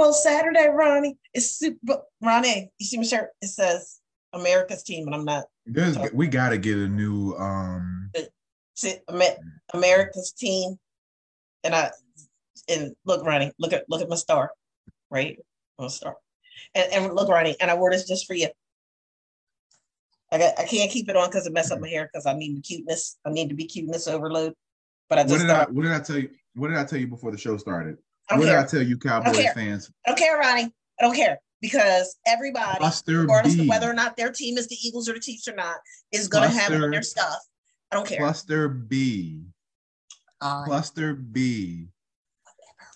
everybody. It's Super Bowl Saturday, Ronnie. It's Super Bowl. Ronnie, you see my shirt? It says America's team, and I'm not. We got to get a new. um America's team, and I and look, Ronnie, look at look at my star, right? My star, and, and look, Ronnie, and I wore this just for you. I got I can't keep it on because it mess up my hair because I need the cuteness. I need to be cuteness overload. But I just what did I what did I tell you? What did I tell you before the show started? What care. did I tell you, Cowboys fans? I don't care, Ronnie. I don't care because everybody, Cluster regardless B. of whether or not their team is the Eagles or the Chiefs or not, is going to have their stuff. I don't care. Cluster B. Uh, Cluster B. Whatever,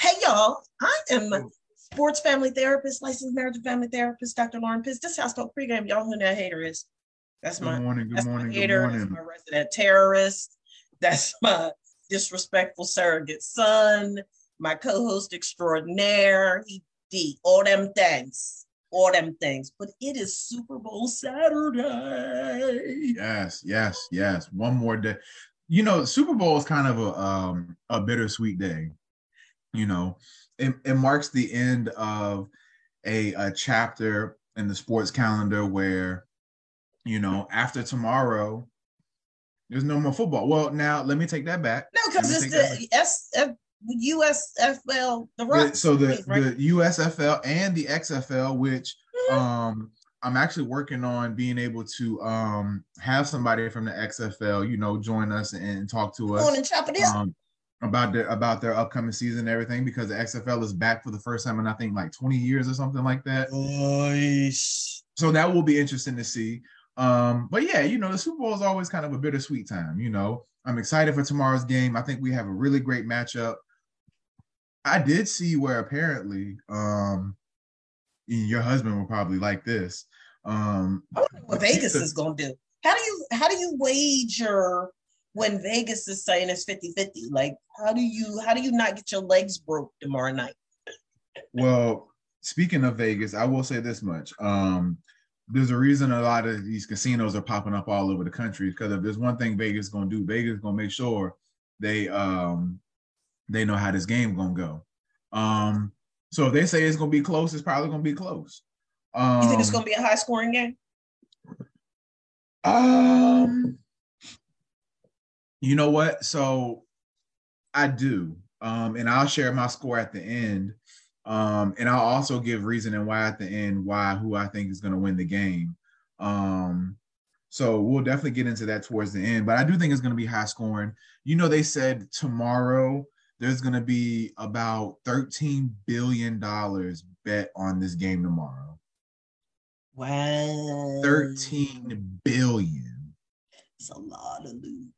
Hey, y'all. I am a sports family therapist, licensed marriage and family therapist, Dr. Lauren Pitts. This house called pregame. Y'all who that hater is. That's my morning. Good that's morning. My hater. Good morning. That's my resident terrorist. That's my disrespectful surrogate son, my co-host extraordinaire. He D, all them things, all them things. But it is Super Bowl Saturday. Yes, yes, yes. One more day. You know, Super Bowl is kind of a um a bittersweet day. You know, it, it marks the end of a, a chapter in the sports calendar where, you know, after tomorrow, there's no more football. Well, now let me take that back. No, because it's the S, F, USFL, the Rock. So the right? the USFL and the XFL, which mm-hmm. um I'm actually working on being able to um have somebody from the XFL, you know, join us and talk to us. and chop it um, about their about their upcoming season and everything because the XFL is back for the first time in I think like 20 years or something like that. Nice. So that will be interesting to see. Um, but yeah, you know, the Super Bowl is always kind of a bittersweet time. You know, I'm excited for tomorrow's game. I think we have a really great matchup. I did see where apparently um your husband will probably like this. Um what Vegas is gonna do. How do you how do you wager when Vegas is saying it's 50-50? Like how do you how do you not get your legs broke tomorrow night? well, speaking of Vegas, I will say this much. Um there's a reason a lot of these casinos are popping up all over the country because if there's one thing Vegas is gonna do, Vegas is gonna make sure they um they know how this game gonna go. Um, so if they say it's gonna be close, it's probably gonna be close. Um, you think it's gonna be a high scoring game? Um, you know what? So I do, um, and I'll share my score at the end. Um, and I'll also give reason and why at the end why who I think is going to win the game. Um, so we'll definitely get into that towards the end, but I do think it's going to be high scoring. You know, they said tomorrow there's going to be about 13 billion dollars bet on this game tomorrow. Wow. 13 billion. It's a lot of loot.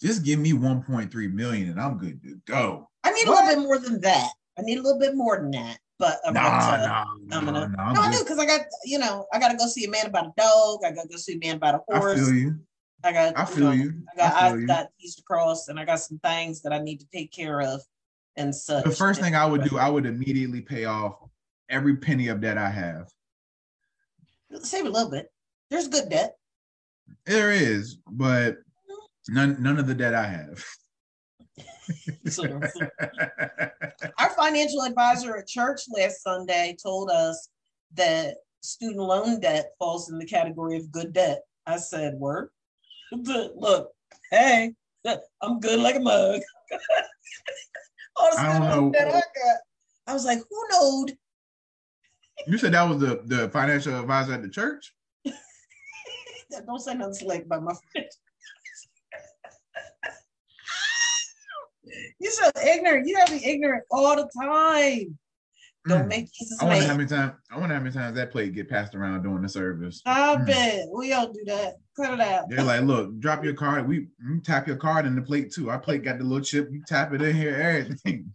Just give me 1.3 million and I'm good to go. I need what? a little bit more than that. I need a little bit more than that. But I'm nah, to, nah, I'm gonna, nah, no, I do because I got you know I got to go see a man about a dog. I got to go see a man about a horse. I feel you. I got. I feel you. Know, I got. I, I got East Cross, and I got some things that I need to take care of, and such. The first thing I would do, I would immediately pay off every penny of debt I have. Save a little bit. There's good debt. There is, but mm-hmm. none none of the debt I have. Our financial advisor at church last Sunday told us that student loan debt falls in the category of good debt. I said, "Word." Look, hey, I'm good like a mug. All the student loan debt I got. I was like, "Who knowed?" You said that was the the financial advisor at the church. Don't say nothing slick about my friend. You're so ignorant. You gotta be ignorant all the time. Don't mm. make Jesus I wonder how many times I wonder how many times that plate get passed around during the service. I mm. bet we all do that. Cut it out. They're like, look, drop your card. We tap your card in the plate too. Our plate got the little chip. You tap it in here, everything.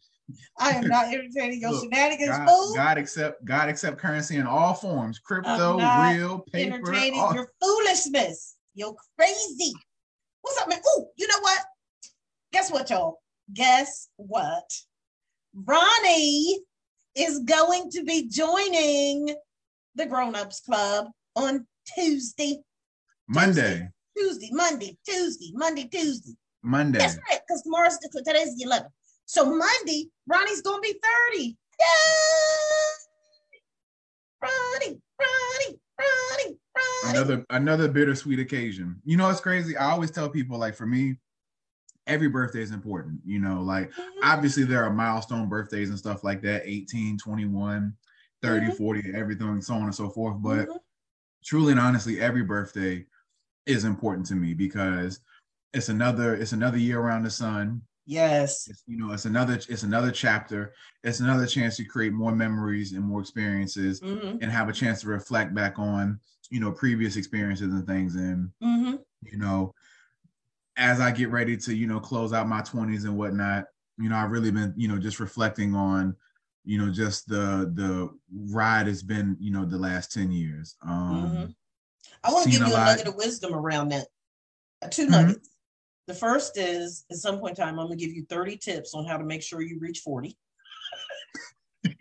I am not entertaining your look, shenanigans, God, fool. God accept God accept currency in all forms, crypto, real, paper. Entertaining all... your foolishness. You're crazy. What's up, man? Oh, you know what? Guess what, y'all? Guess what? Ronnie is going to be joining the Grown Ups Club on Tuesday. Monday. Tuesday, Monday, Tuesday, Monday, Tuesday. Monday. That's right, because tomorrow's today's the 11th. So Monday, Ronnie's gonna be 30. Yay! Ronnie, Ronnie, Ronnie, Ronnie. Another another bittersweet occasion. You know, it's crazy. I always tell people, like for me, every birthday is important. You know, like mm-hmm. obviously there are milestone birthdays and stuff like that 18, 21, 30, mm-hmm. 40, everything, so on and so forth. But mm-hmm. truly and honestly, every birthday is important to me because it's another it's another year around the sun. Yes. It's, you know, it's another it's another chapter. It's another chance to create more memories and more experiences mm-hmm. and have a chance to reflect back on, you know, previous experiences and things and mm-hmm. you know, as I get ready to, you know, close out my 20s and whatnot, you know, I've really been, you know, just reflecting on, you know, just the the ride has been, you know, the last 10 years. Um mm-hmm. I want to give you a, a nugget of wisdom around that. Uh, two mm-hmm. nuggets. The first is at some point in time, I'm gonna give you 30 tips on how to make sure you reach 40.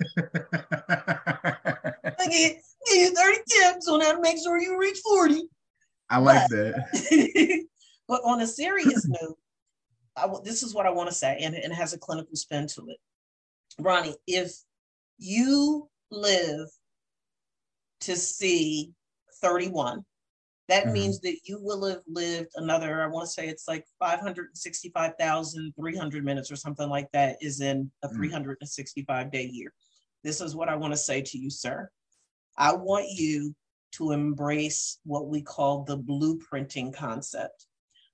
Give, give you 30 tips on how to make sure you reach 40. I like but, that. But on a serious note, this is what I want to say, and, and it has a clinical spin to it. Ronnie, if you live to see 31, that mm-hmm. means that you will have lived another, I want to say it's like 565,300 minutes or something like that is in a mm-hmm. 365 day year. This is what I want to say to you, sir. I want you to embrace what we call the blueprinting concept.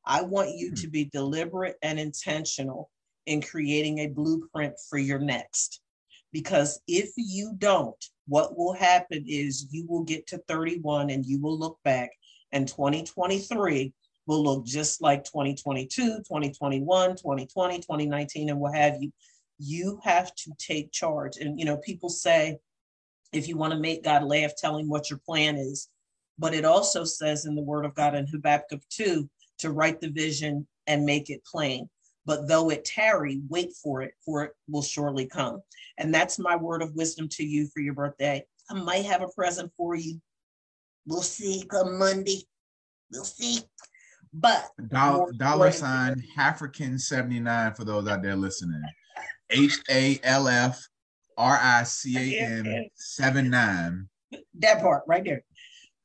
I want you hmm. to be deliberate and intentional in creating a blueprint for your next. Because if you don't, what will happen is you will get to 31 and you will look back, and 2023 will look just like 2022, 2021, 2020, 2019, and what have you. You have to take charge. And, you know, people say, if you want to make God laugh, tell him what your plan is. But it also says in the word of God in Habakkuk 2 to write the vision and make it plain. But though it tarry, wait for it, for it will surely come. And that's my word of wisdom to you for your birthday. I might have a present for you. We'll see come Monday. We'll see. But dollar, dollar sign African 79 for those out there listening. H A L F R I C A M 79. That part right there.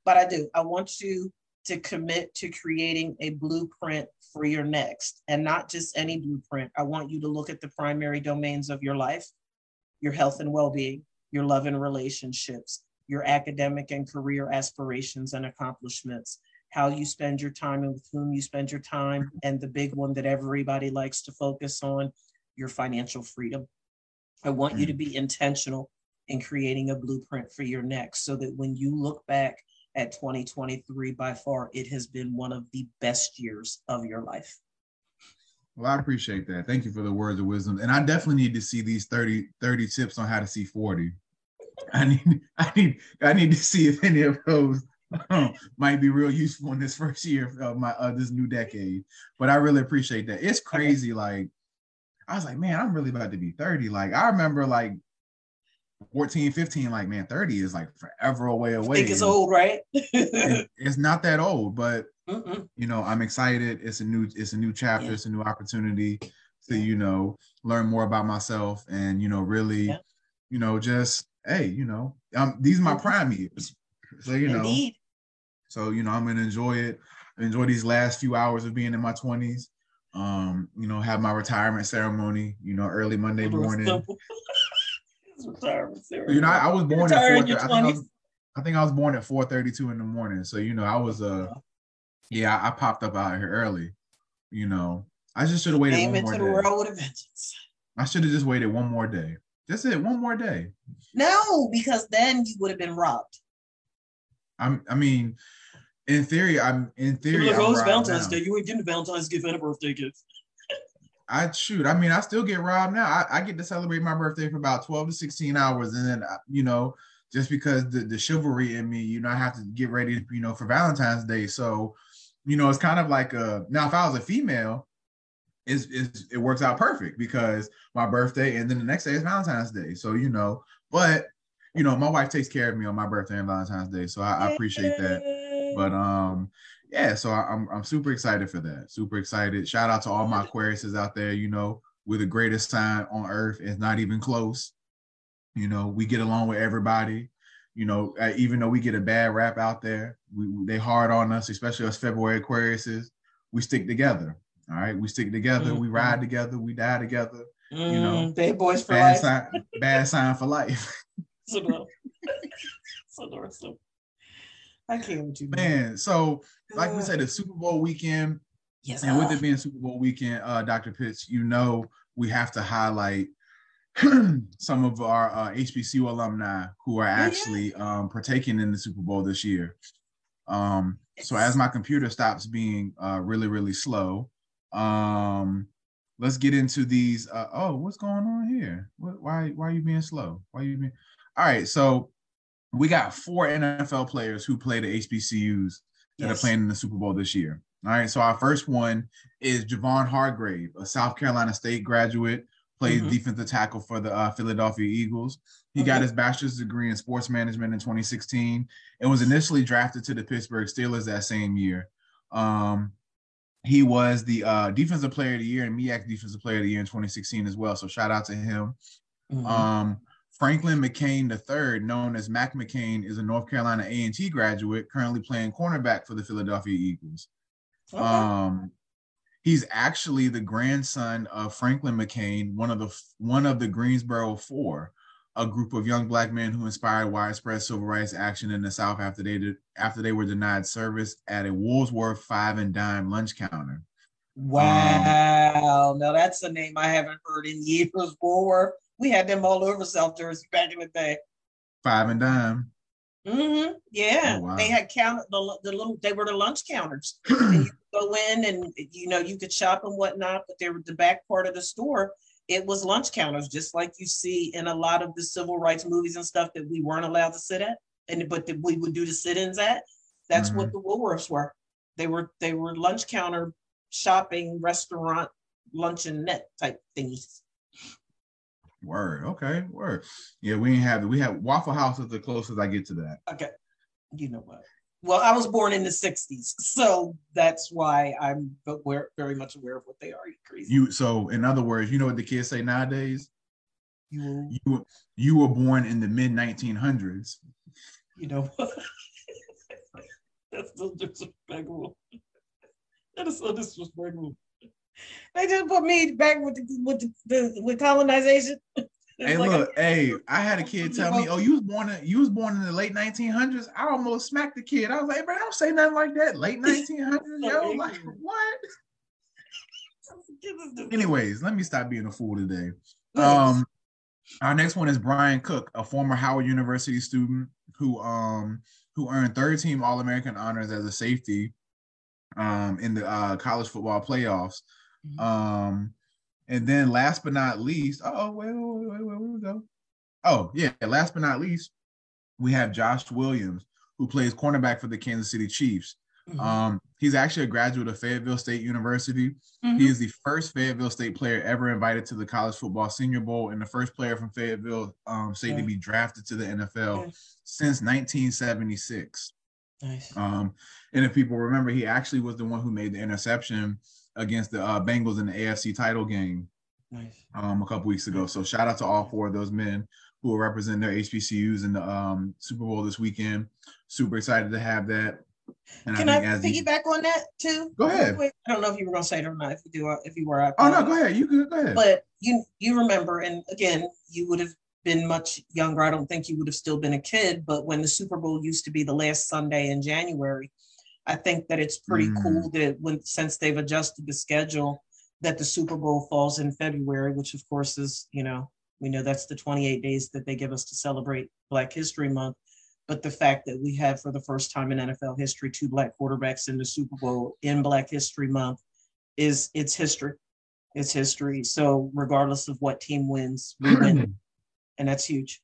But I do. I want you to commit to creating a blueprint for your next and not just any blueprint. I want you to look at the primary domains of your life, your health and well being, your love and relationships, your academic and career aspirations and accomplishments, how you spend your time and with whom you spend your time, and the big one that everybody likes to focus on your financial freedom. I want you to be intentional in creating a blueprint for your next so that when you look back at 2023, by far, it has been one of the best years of your life. Well, I appreciate that. Thank you for the words of wisdom. And I definitely need to see these 30, 30 tips on how to see 40. I need, I need, I need to see if any of those um, might be real useful in this first year of my uh, this new decade. But I really appreciate that. It's crazy. Like I was like, man, I'm really about to be 30. Like I remember like 14, 15, like man, 30 is like forever away away. I think it's old, right? it, it's not that old, but Mm-mm. you know, I'm excited. It's a new, it's a new chapter, yeah. it's a new opportunity to, you know, learn more about myself and you know, really, yeah. you know, just hey, you know, um, these are my mm-hmm. prime years. So, you know, Indeed. so you know, I'm gonna enjoy it, enjoy these last few hours of being in my 20s. Um, you know, have my retirement ceremony, you know, early Monday morning. retirement. You know, I, I was born at four. I think I, was, I think I was born at four thirty-two in the morning. So you know, I was uh, yeah, I popped up out here early. You know, I just should have waited Came one more day. World with a vengeance. I should have just waited one more day. That's it, one more day. No, because then you would have been robbed. I'm. I mean, in theory, I'm in theory. Like, oh, it's Valentine's Day. You ain't getting a Valentine's gift and a birthday gift. I shoot. I mean, I still get robbed now. I, I, get to celebrate my birthday for about 12 to 16 hours. And then, uh, you know, just because the, the chivalry in me, you know, I have to get ready, you know, for Valentine's Day. So, you know, it's kind of like a, now if I was a female, it's, it's, it works out perfect because my birthday and then the next day is Valentine's Day. So, you know, but, you know, my wife takes care of me on my birthday and Valentine's Day. So I, I appreciate that. But, um, yeah, so I, am I'm super excited for that. Super excited. Shout out to all my Aquariuses out there. You know, we're the greatest sign on earth. It's not even close. You know, we get along with everybody. You know, uh, even though we get a bad rap out there, we they hard on us, especially us February Aquariuses. We stick together. All right, we stick together. Mm-hmm. We ride together. We die together. Mm, you know, they boys for bad life. Sign, bad sign for life. so, so, so I can't with you, man. So, like we said, the Super Bowl weekend. Yes. And with it being Super Bowl weekend, uh, Dr. Pitts, you know we have to highlight some of our uh, HBCU alumni who are actually um, partaking in the Super Bowl this year. Um, so as my computer stops being uh, really, really slow, um, let's get into these. Uh, oh, what's going on here? What, why, why are you being slow? Why are you being? All right, so we got four NFL players who play the HBCUs that yes. are playing in the Super Bowl this year. All right, so our first one is Javon Hargrave, a South Carolina State graduate, plays mm-hmm. defensive tackle for the uh, Philadelphia Eagles. He got his bachelor's degree in sports management in 2016 and was initially drafted to the Pittsburgh Steelers that same year. Um, he was the uh, defensive player of the year and MEAC defensive player of the year in 2016 as well. So shout out to him. Mm-hmm. Um, Franklin McCain III, known as Mac McCain, is a North Carolina A&T graduate currently playing cornerback for the Philadelphia Eagles. Okay. Um, he's actually the grandson of Franklin McCain, one of the one of the Greensboro Four, a group of young black men who inspired widespread civil rights action in the South after they did, after they were denied service at a Woolworth five and dime lunch counter. Wow, um, now that's a name I haven't heard in years. Woolworth, we had them all over South Jersey back in the day. Five and dime. Mm-hmm. Yeah, oh, wow. they had counted the, the little. They were the lunch counters. you go in and you know you could shop and whatnot, but they were the back part of the store it was lunch counters, just like you see in a lot of the civil rights movies and stuff that we weren't allowed to sit at, and but that we would do the sit-ins at. That's mm-hmm. what the Woolworths were. They were they were lunch counter shopping restaurant luncheonette type thingies. Word. Okay. Word. Yeah, we ain't have we have Waffle House is the closest I get to that. Okay. You know what? well, I was born in the 60s, so that's why I'm aware, very much aware of what they are. You Crazy. You so in other words, you know what the kids say nowadays? You you, you were born in the mid 1900s. You know That's so disrespectful. That is so disrespectful. They just put me back with the with the, the with colonization. Hey, like look, a, hey, I had a kid tell me, "Oh, you was born in you was born in the late 1900s." I almost smacked the kid. I was like, "Bro, don't say nothing like that." Late 1900s, yo, like what? Anyways, let me stop being a fool today. Um, our next one is Bryan Cook, a former Howard University student who um who earned third team All American honors as a safety um in the uh, college football playoffs. Mm-hmm. Um and then last but not least, oh, wait, wait, wait, wait, where we go? Oh, yeah, last but not least, we have Josh Williams, who plays cornerback for the Kansas City Chiefs. Mm-hmm. Um, he's actually a graduate of Fayetteville State University. Mm-hmm. He is the first Fayetteville State player ever invited to the college football Senior Bowl, and the first player from Fayetteville um, State yeah. to be drafted to the NFL since 1976. Nice. Um, and if people remember, he actually was the one who made the interception against the uh, Bengals in the AFC title game nice. um, a couple weeks ago. So shout out to all four of those men who will represent their HBCUs in the um, Super Bowl this weekend. Super excited to have that. And Can I, I piggyback on that too? Go ahead. I don't know if you were going to say it or not. If you do, uh, if you were, I oh no, go ahead. You could go ahead. But you you remember, and again, you would have been much younger. I don't think you would have still been a kid. But when the Super Bowl used to be the last Sunday in January, I think that it's pretty mm. cool that when since they've adjusted the schedule, that the Super Bowl falls in February, which of course is, you know, we know that's the 28 days that they give us to celebrate Black History Month. But the fact that we have for the first time in NFL history two black quarterbacks in the Super Bowl in Black History Month is it's history. It's history. So regardless of what team wins, we win. And that's huge.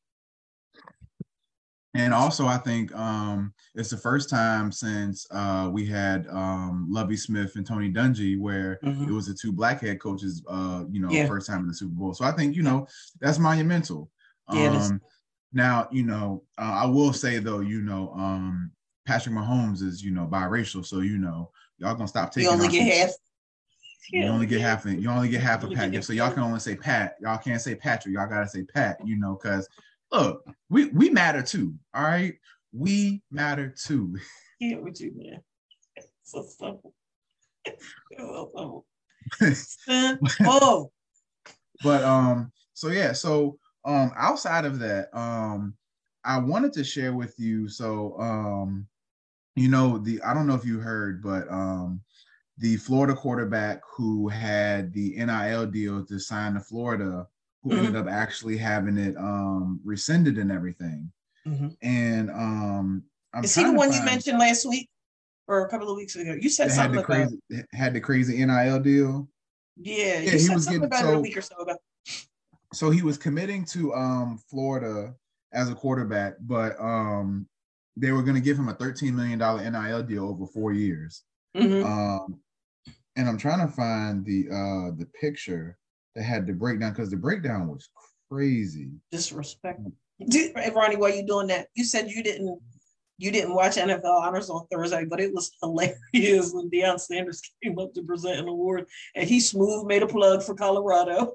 And also, I think um, it's the first time since uh, we had um, Lovie Smith and Tony Dungy where mm-hmm. it was the two black head coaches, uh, you know, yeah. first time in the Super Bowl. So I think, you know, that's monumental. Yeah, um, now, you know, uh, I will say though, you know, um, Patrick Mahomes is, you know, biracial. So, you know, y'all gonna stop taking. You only get half. You only get half. You only get half a pat. So y'all can only say Pat. Y'all can't say Patrick. Y'all gotta say Pat. You know, because look, we we matter too. All right, we matter too. Yeah, with you, man. So simple. so simple. oh. But um, so yeah, so um, outside of that, um, I wanted to share with you. So um, you know, the I don't know if you heard, but um, the Florida quarterback who had the NIL deal to sign to Florida, who mm-hmm. ended up actually having it um, rescinded and everything. Mm-hmm. And um, I'm is he the one you mentioned last week or a couple of weeks ago? You said something had the about crazy, had the crazy NIL deal. Yeah, yeah, he was getting about so, a week or so ago. So he was committing to um, Florida as a quarterback, but um, they were going to give him a $13 million NIL deal over four years. Mm-hmm. Um, and I'm trying to find the uh the picture that had the breakdown because the breakdown was crazy. Disrespect. Ronnie, why you doing that? You said you didn't you didn't watch NFL honors on Thursday, but it was hilarious when Deion Sanders came up to present an award and he smooth made a plug for Colorado.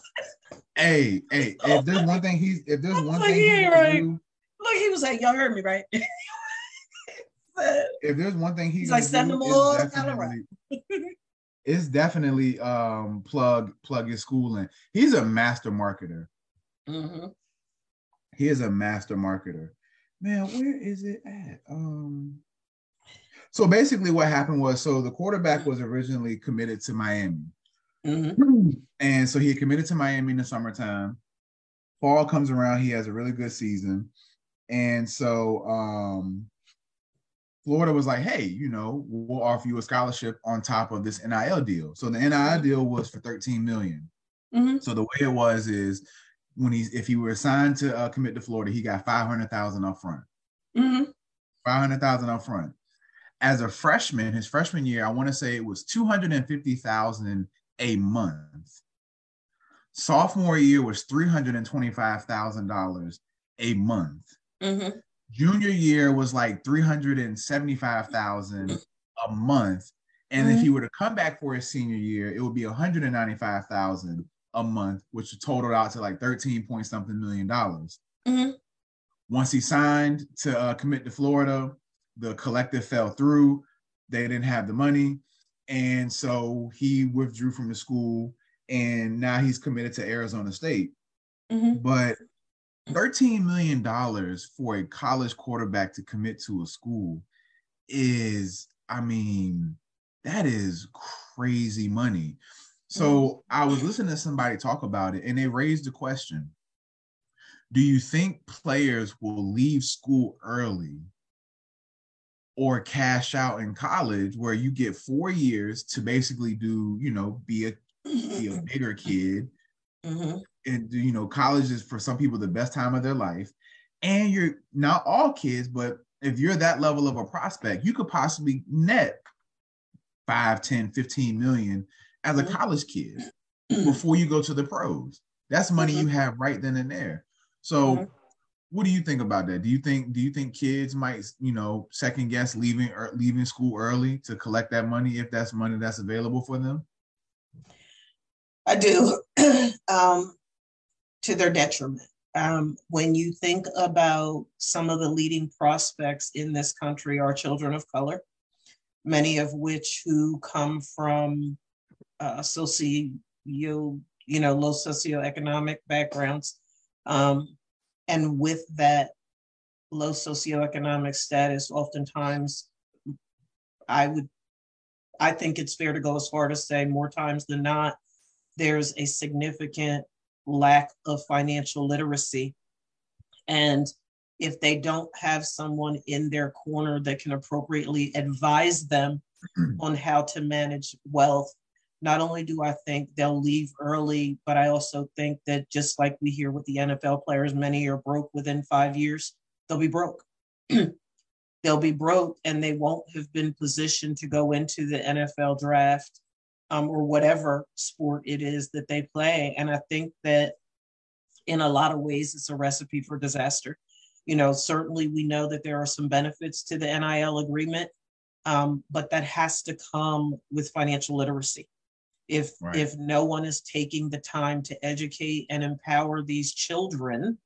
hey, hey, if there's one thing he's if there's one thing he right. do, look, he was like, Y'all heard me, right? if there's one thing he's, he's like send them all it's definitely um plug plug his schooling. He's a master marketer. Mm-hmm. He is a master marketer. Man, where is it at? Um so basically what happened was so the quarterback was originally committed to Miami. Mm-hmm. And so he committed to Miami in the summertime. Fall comes around, he has a really good season. And so um Florida was like, hey, you know, we'll offer you a scholarship on top of this NIL deal. So the NIL mm-hmm. deal was for 13 million. Mm-hmm. So the way it was is when he's if he were assigned to uh, commit to Florida, he got 500,000 up front. Mm-hmm. 500,000 up front. As a freshman, his freshman year, I want to say it was 250,000 a month. Sophomore year was $325,000 a month. Mm-hmm. Junior year was like 375,000 a month. And mm-hmm. if he were to come back for his senior year, it would be 195,000 a month, which totaled out to like 13 point something million dollars. Mm-hmm. Once he signed to uh, commit to Florida, the collective fell through. They didn't have the money. And so he withdrew from the school and now he's committed to Arizona State. Mm-hmm. But $13 million for a college quarterback to commit to a school is, I mean, that is crazy money. So mm-hmm. I was listening to somebody talk about it and they raised the question Do you think players will leave school early or cash out in college where you get four years to basically do, you know, be a, be a bigger kid? Mm-hmm and you know, college is for some people the best time of their life. And you're not all kids, but if you're that level of a prospect, you could possibly net 5, 10, 15 million as a mm-hmm. college kid before you go to the pros. That's money mm-hmm. you have right then and there. So mm-hmm. what do you think about that? Do you think do you think kids might, you know, second guess leaving or leaving school early to collect that money if that's money that's available for them? I do. um, to their detriment. Um, when you think about some of the leading prospects in this country are children of color, many of which who come from uh, socio, you know, low socioeconomic backgrounds. Um, and with that low socioeconomic status, oftentimes I would, I think it's fair to go as far to say more times than not, there's a significant lack of financial literacy. And if they don't have someone in their corner that can appropriately advise them on how to manage wealth, not only do I think they'll leave early, but I also think that just like we hear with the NFL players, many are broke within five years, they'll be broke. they'll be broke and they won't have been positioned to go into the NFL draft um, or whatever sport it is that they play. And I think that in a lot of ways, it's a recipe for disaster. You know, certainly we know that there are some benefits to the NIL agreement, um, but that has to come with financial literacy. if right. if no one is taking the time to educate and empower these children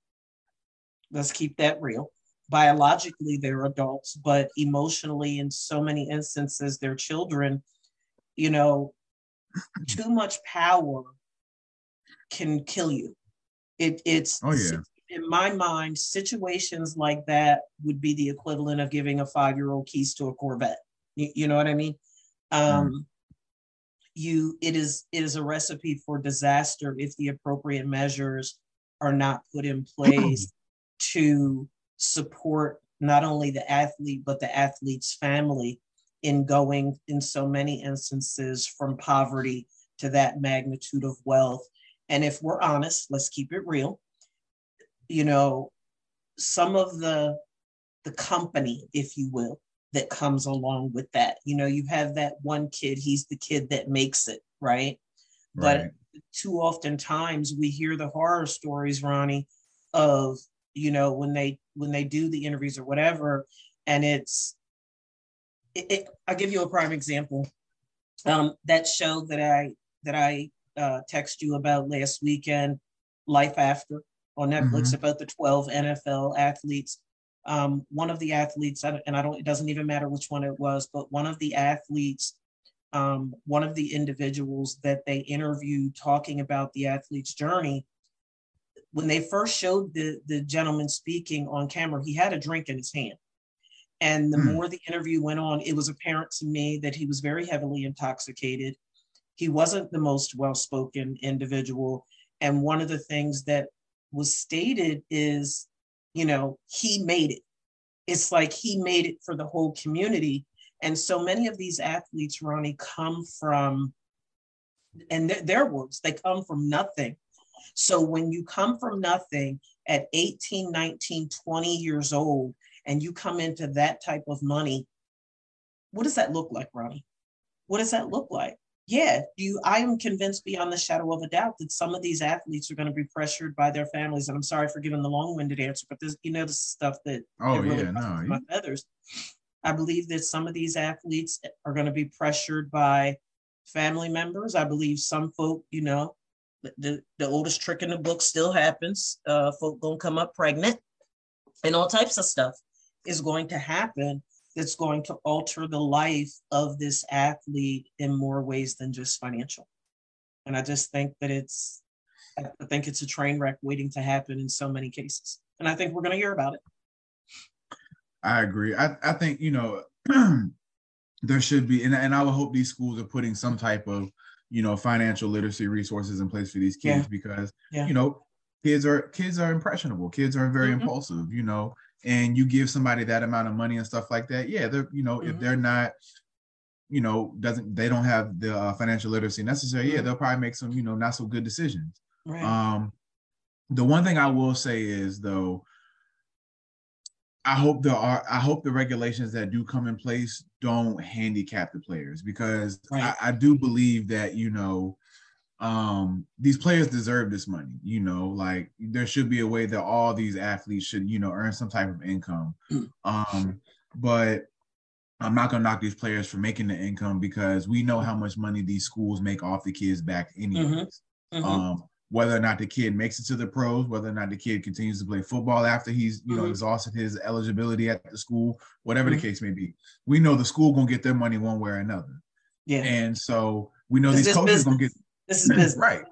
let's keep that real biologically they're adults but emotionally in so many instances they're children you know too much power can kill you. It, it's oh yeah. in my mind situations like that would be the equivalent of giving a five year old keys to a corvette. You, you know what i mean? Um, mm you it is it is a recipe for disaster if the appropriate measures are not put in place to support not only the athlete but the athlete's family in going in so many instances from poverty to that magnitude of wealth and if we're honest let's keep it real you know some of the the company if you will that comes along with that. You know, you have that one kid, he's the kid that makes it, right? right. But too often times we hear the horror stories, Ronnie, of, you know, when they when they do the interviews or whatever, and it's it, it I'll give you a prime example. Um, that show that I that I uh, text you about last weekend, Life After on Netflix mm-hmm. about the 12 NFL athletes um, one of the athletes, and I don't, it doesn't even matter which one it was, but one of the athletes, um, one of the individuals that they interviewed talking about the athlete's journey, when they first showed the, the gentleman speaking on camera, he had a drink in his hand. And the mm. more the interview went on, it was apparent to me that he was very heavily intoxicated. He wasn't the most well spoken individual. And one of the things that was stated is you know, he made it. It's like he made it for the whole community. And so many of these athletes, Ronnie, come from, and th- their words, they come from nothing. So when you come from nothing at 18, 19, 20 years old, and you come into that type of money, what does that look like, Ronnie? What does that look like? yeah, you I am convinced beyond the shadow of a doubt that some of these athletes are going to be pressured by their families. And I'm sorry for giving the long-winded answer, but this, you know, this stuff that oh really yeah, no, my feathers. I believe that some of these athletes are going to be pressured by family members. I believe some folk, you know, the, the oldest trick in the book still happens. Uh, folk gonna come up pregnant, and all types of stuff is going to happen that's going to alter the life of this athlete in more ways than just financial. And I just think that it's, I think it's a train wreck waiting to happen in so many cases. And I think we're going to hear about it. I agree. I, I think, you know, there should be, and, and I would hope these schools are putting some type of, you know, financial literacy resources in place for these kids yeah. because, yeah. you know, kids are kids are impressionable. Kids are very mm-hmm. impulsive, you know, and you give somebody that amount of money and stuff like that, yeah, they're you know mm-hmm. if they're not, you know, doesn't they don't have the uh, financial literacy necessary, mm-hmm. yeah, they'll probably make some you know not so good decisions. Right. Um, the one thing I will say is though, I hope there are I hope the regulations that do come in place don't handicap the players because right. I, I do believe that you know um these players deserve this money you know like there should be a way that all these athletes should you know earn some type of income um but i'm not gonna knock these players for making the income because we know how much money these schools make off the kids back anyways mm-hmm. Mm-hmm. um whether or not the kid makes it to the pros whether or not the kid continues to play football after he's you mm-hmm. know exhausted his eligibility at the school whatever the mm-hmm. case may be we know the school gonna get their money one way or another yeah and so we know these coaches business. gonna get this is business. right.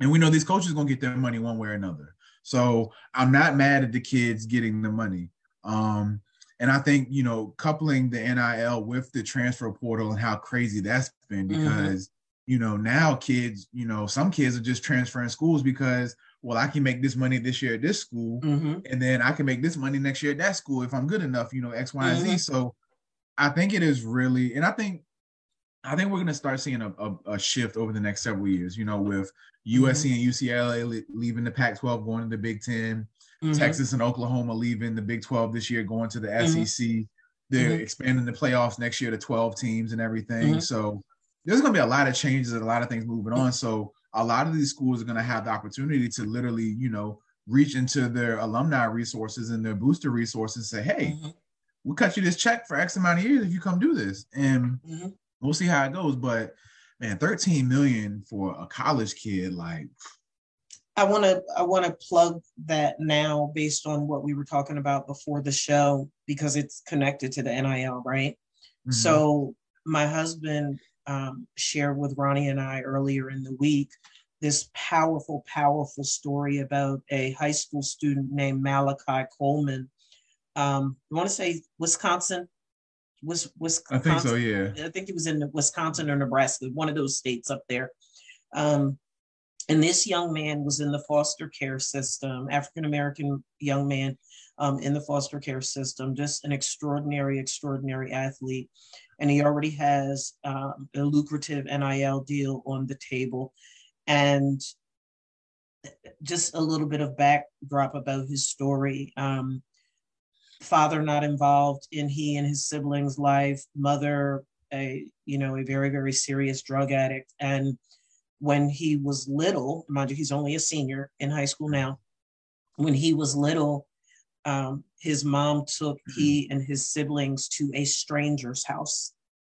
And we know these coaches gonna get their money one way or another. So I'm not mad at the kids getting the money. Um, and I think you know, coupling the NIL with the transfer portal and how crazy that's been mm-hmm. because mm-hmm. you know now kids, you know, some kids are just transferring schools because well, I can make this money this year at this school, mm-hmm. and then I can make this money next year at that school if I'm good enough, you know, X, Y, and Z. Mm-hmm. So I think it is really, and I think I think we're going to start seeing a, a, a, shift over the next several years, you know, with USC mm-hmm. and UCLA leaving the Pac 12, going to the Big 10, mm-hmm. Texas and Oklahoma leaving the Big 12 this year, going to the mm-hmm. SEC. They're mm-hmm. expanding the playoffs next year to 12 teams and everything. Mm-hmm. So there's going to be a lot of changes and a lot of things moving on. So a lot of these schools are going to have the opportunity to literally, you know, reach into their alumni resources and their booster resources and say, hey, mm-hmm. we'll cut you this check for X amount of years if you come do this. And we'll see how it goes. But Man, 13 million for a college kid, like I want to I want to plug that now based on what we were talking about before the show because it's connected to the NIL, right? Mm-hmm. So my husband um, shared with Ronnie and I earlier in the week this powerful, powerful story about a high school student named Malachi Coleman. Um, I want to say Wisconsin. Was Wisconsin? I think so. Yeah. I think he was in Wisconsin or Nebraska, one of those states up there. Um, and this young man was in the foster care system, African American young man um, in the foster care system, just an extraordinary, extraordinary athlete. And he already has um, a lucrative NIL deal on the table. And just a little bit of backdrop about his story. Um, father not involved in he and his siblings' life, mother, a you know, a very, very serious drug addict. And when he was little, mind you, he's only a senior in high school now. When he was little, um, his mom took mm-hmm. he and his siblings to a stranger's house,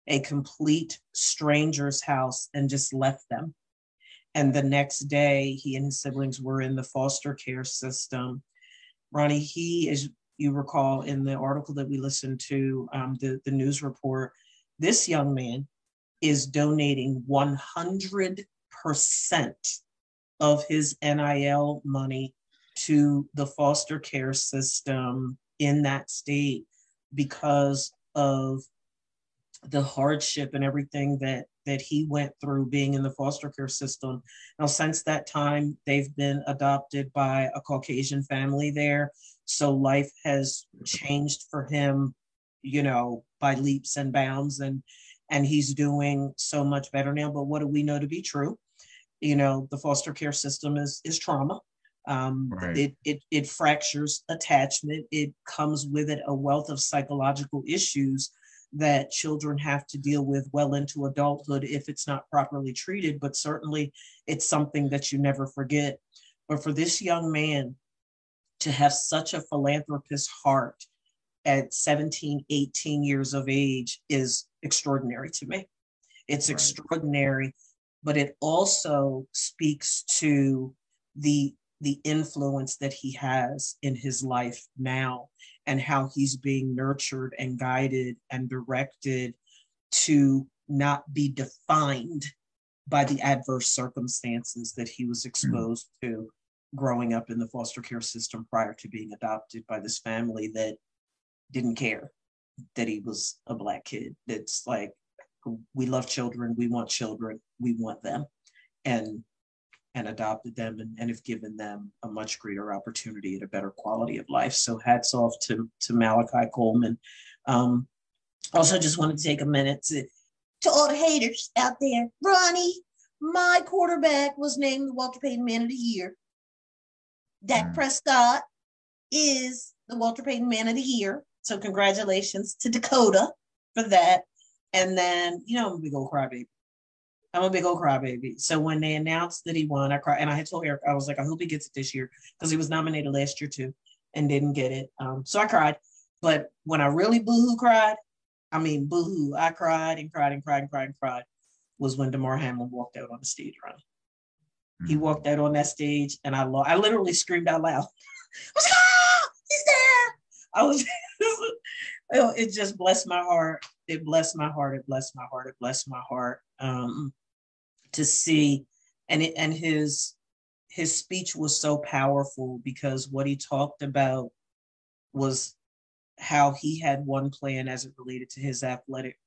a complete stranger's house, and just left them. And the next day, he and his siblings were in the foster care system. Ronnie, he, as you recall in the article that we listened to, um, the, the news report, this young man is donating 100 percent of his NIL money to the foster care system in that state because of the hardship and everything that that he went through being in the foster care system. Now, since that time, they've been adopted by a Caucasian family there. So life has changed for him, you know, by leaps and bounds, and and he's doing so much better now. But what do we know to be true? you know the foster care system is is trauma um, right. it, it it fractures attachment it comes with it a wealth of psychological issues that children have to deal with well into adulthood if it's not properly treated but certainly it's something that you never forget but for this young man to have such a philanthropist heart at 17 18 years of age is extraordinary to me it's right. extraordinary but it also speaks to the the influence that he has in his life now and how he's being nurtured and guided and directed to not be defined by the adverse circumstances that he was hmm. exposed mm. to growing up in the foster care system prior to being adopted by this family that didn't care that he was a black kid. That's like we love children, we want children, we want them, and and adopted them and, and have given them a much greater opportunity and a better quality of life. So hats off to to Malachi Coleman. Um, also, just wanted to take a minute to to all the haters out there. Ronnie, my quarterback was named the Walter Payton Man of the Year. Dak mm. Prescott is the Walter Payton Man of the Year. So congratulations to Dakota for that. And then, you know, I'm a big old crybaby. I'm a big old crybaby. So when they announced that he won, I cried. And I had told Eric, I was like, I hope he gets it this year because he was nominated last year too and didn't get it. Um, so I cried. But when I really boohoo cried, I mean, boohoo, I cried and cried and cried and cried and cried was when Damar Hamlin walked out on the stage run. Mm-hmm. He walked out on that stage and I, lo- I literally screamed out loud. I was like, ah, he's there. I was, it just blessed my heart it blessed my heart. It blessed my heart. It blessed my heart um, to see, and it, and his his speech was so powerful because what he talked about was how he had one plan as it related to his athletic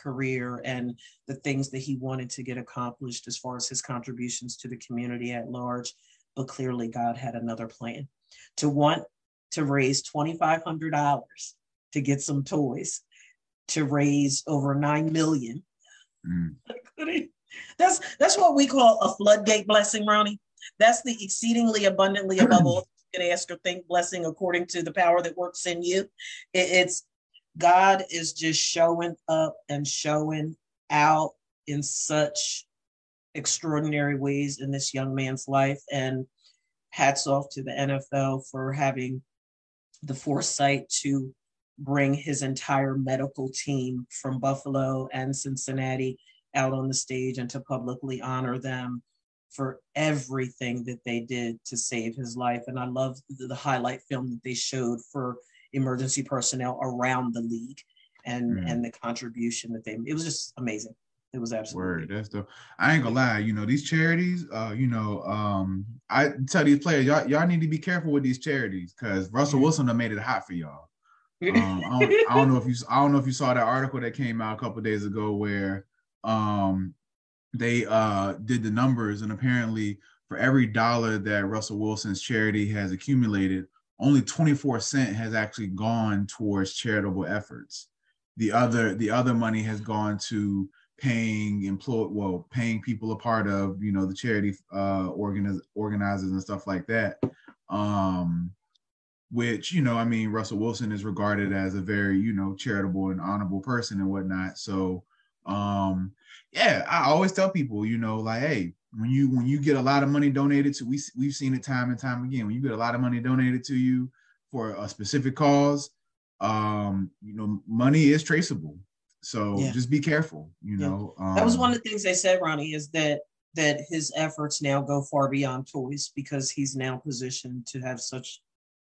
career and the things that he wanted to get accomplished as far as his contributions to the community at large. But clearly, God had another plan to want to raise $2,500 to get some toys to raise over nine million. Mm. that's that's what we call a floodgate blessing, Ronnie. That's the exceedingly abundantly above all you can ask or think blessing according to the power that works in you. It, it's God is just showing up and showing out in such extraordinary ways in this young man's life. And hats off to the NFL for having the foresight to bring his entire medical team from Buffalo and Cincinnati out on the stage and to publicly honor them for everything that they did to save his life. And I love the, highlight film that they showed for emergency personnel around the league and mm. and the contribution that they it was just amazing. It was absolutely word. That's the I ain't gonna lie, you know, these charities, uh, you know, um, I tell these players, y'all, y'all need to be careful with these charities because Russell. Wilson have made it hot for y'all. Um, I, don't, I, don't, know if you I don't know if you saw that article that came out a couple days ago where um they uh did the numbers and apparently for every dollar that Russell Wilson's charity has accumulated, only 24 cent has actually gone towards charitable efforts. The other the other money has gone to paying employ well paying people a part of you know the charity uh organiz- organizers and stuff like that um which you know i mean russell wilson is regarded as a very you know charitable and honorable person and whatnot so um yeah i always tell people you know like hey when you when you get a lot of money donated to we, we've seen it time and time again when you get a lot of money donated to you for a specific cause um you know money is traceable so yeah. just be careful, you yeah. know. Um, that was one of the things they said, Ronnie, is that that his efforts now go far beyond toys because he's now positioned to have such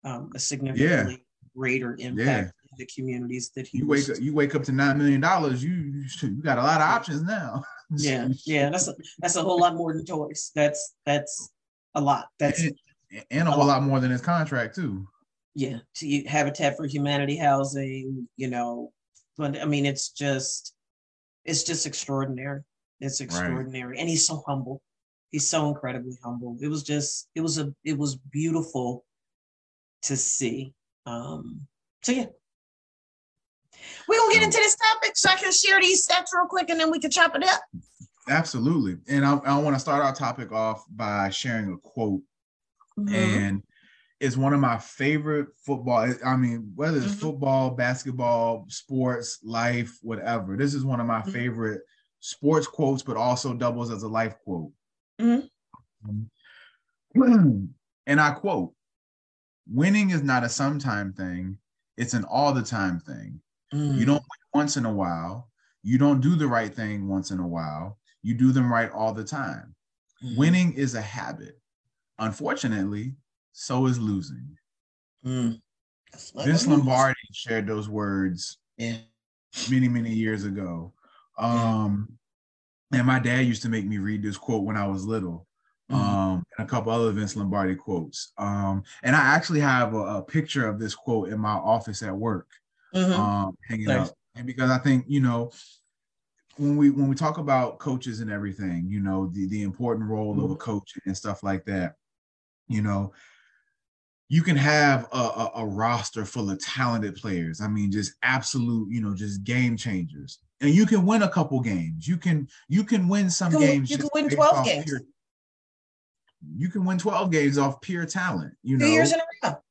um, a significantly yeah. greater impact the communities that he. You wake up, you wake up to nine million dollars. You you got a lot of options now. yeah, yeah, that's a, that's a whole lot more than toys. That's that's a lot. That's and, and a, a whole lot. lot more than his contract too. Yeah, to Habitat for Humanity housing, you know, but I mean, it's just, it's just extraordinary. It's extraordinary, right. and he's so humble. He's so incredibly humble. It was just, it was a, it was beautiful to see. Um, so yeah, we're gonna get into this topic so I can share these stats real quick, and then we can chop it up. Absolutely, and I, I want to start our topic off by sharing a quote, mm-hmm. and it's one of my favorite football. I mean, whether it's mm-hmm. football, basketball, sports, life, whatever. This is one of my mm-hmm. favorite sports quotes, but also doubles as a life quote. Mm-hmm. And I quote, winning is not a sometime thing, it's an all the time thing. You don't mm. win once in a while. You don't do the right thing once in a while. You do them right all the time. Mm-hmm. Winning is a habit. Unfortunately, so is losing. Mm. Vince Lombardi shared those words yeah. many, many years ago. Um, yeah. And my dad used to make me read this quote when I was little. Mm-hmm. Um, and a couple other Vince Lombardi quotes. Um, and I actually have a, a, picture of this quote in my office at work, mm-hmm. um, hanging nice. up. And because I think, you know, when we when we talk about coaches and everything, you know, the the important role mm-hmm. of a coach and stuff like that, you know, you can have a, a, a, roster full of talented players. I mean, just absolute, you know, just game changers. And you can win a couple games. You can you can win some you can, games. You can win 12 games. Pure, you can win 12 games off pure talent, you Two know. years in a row.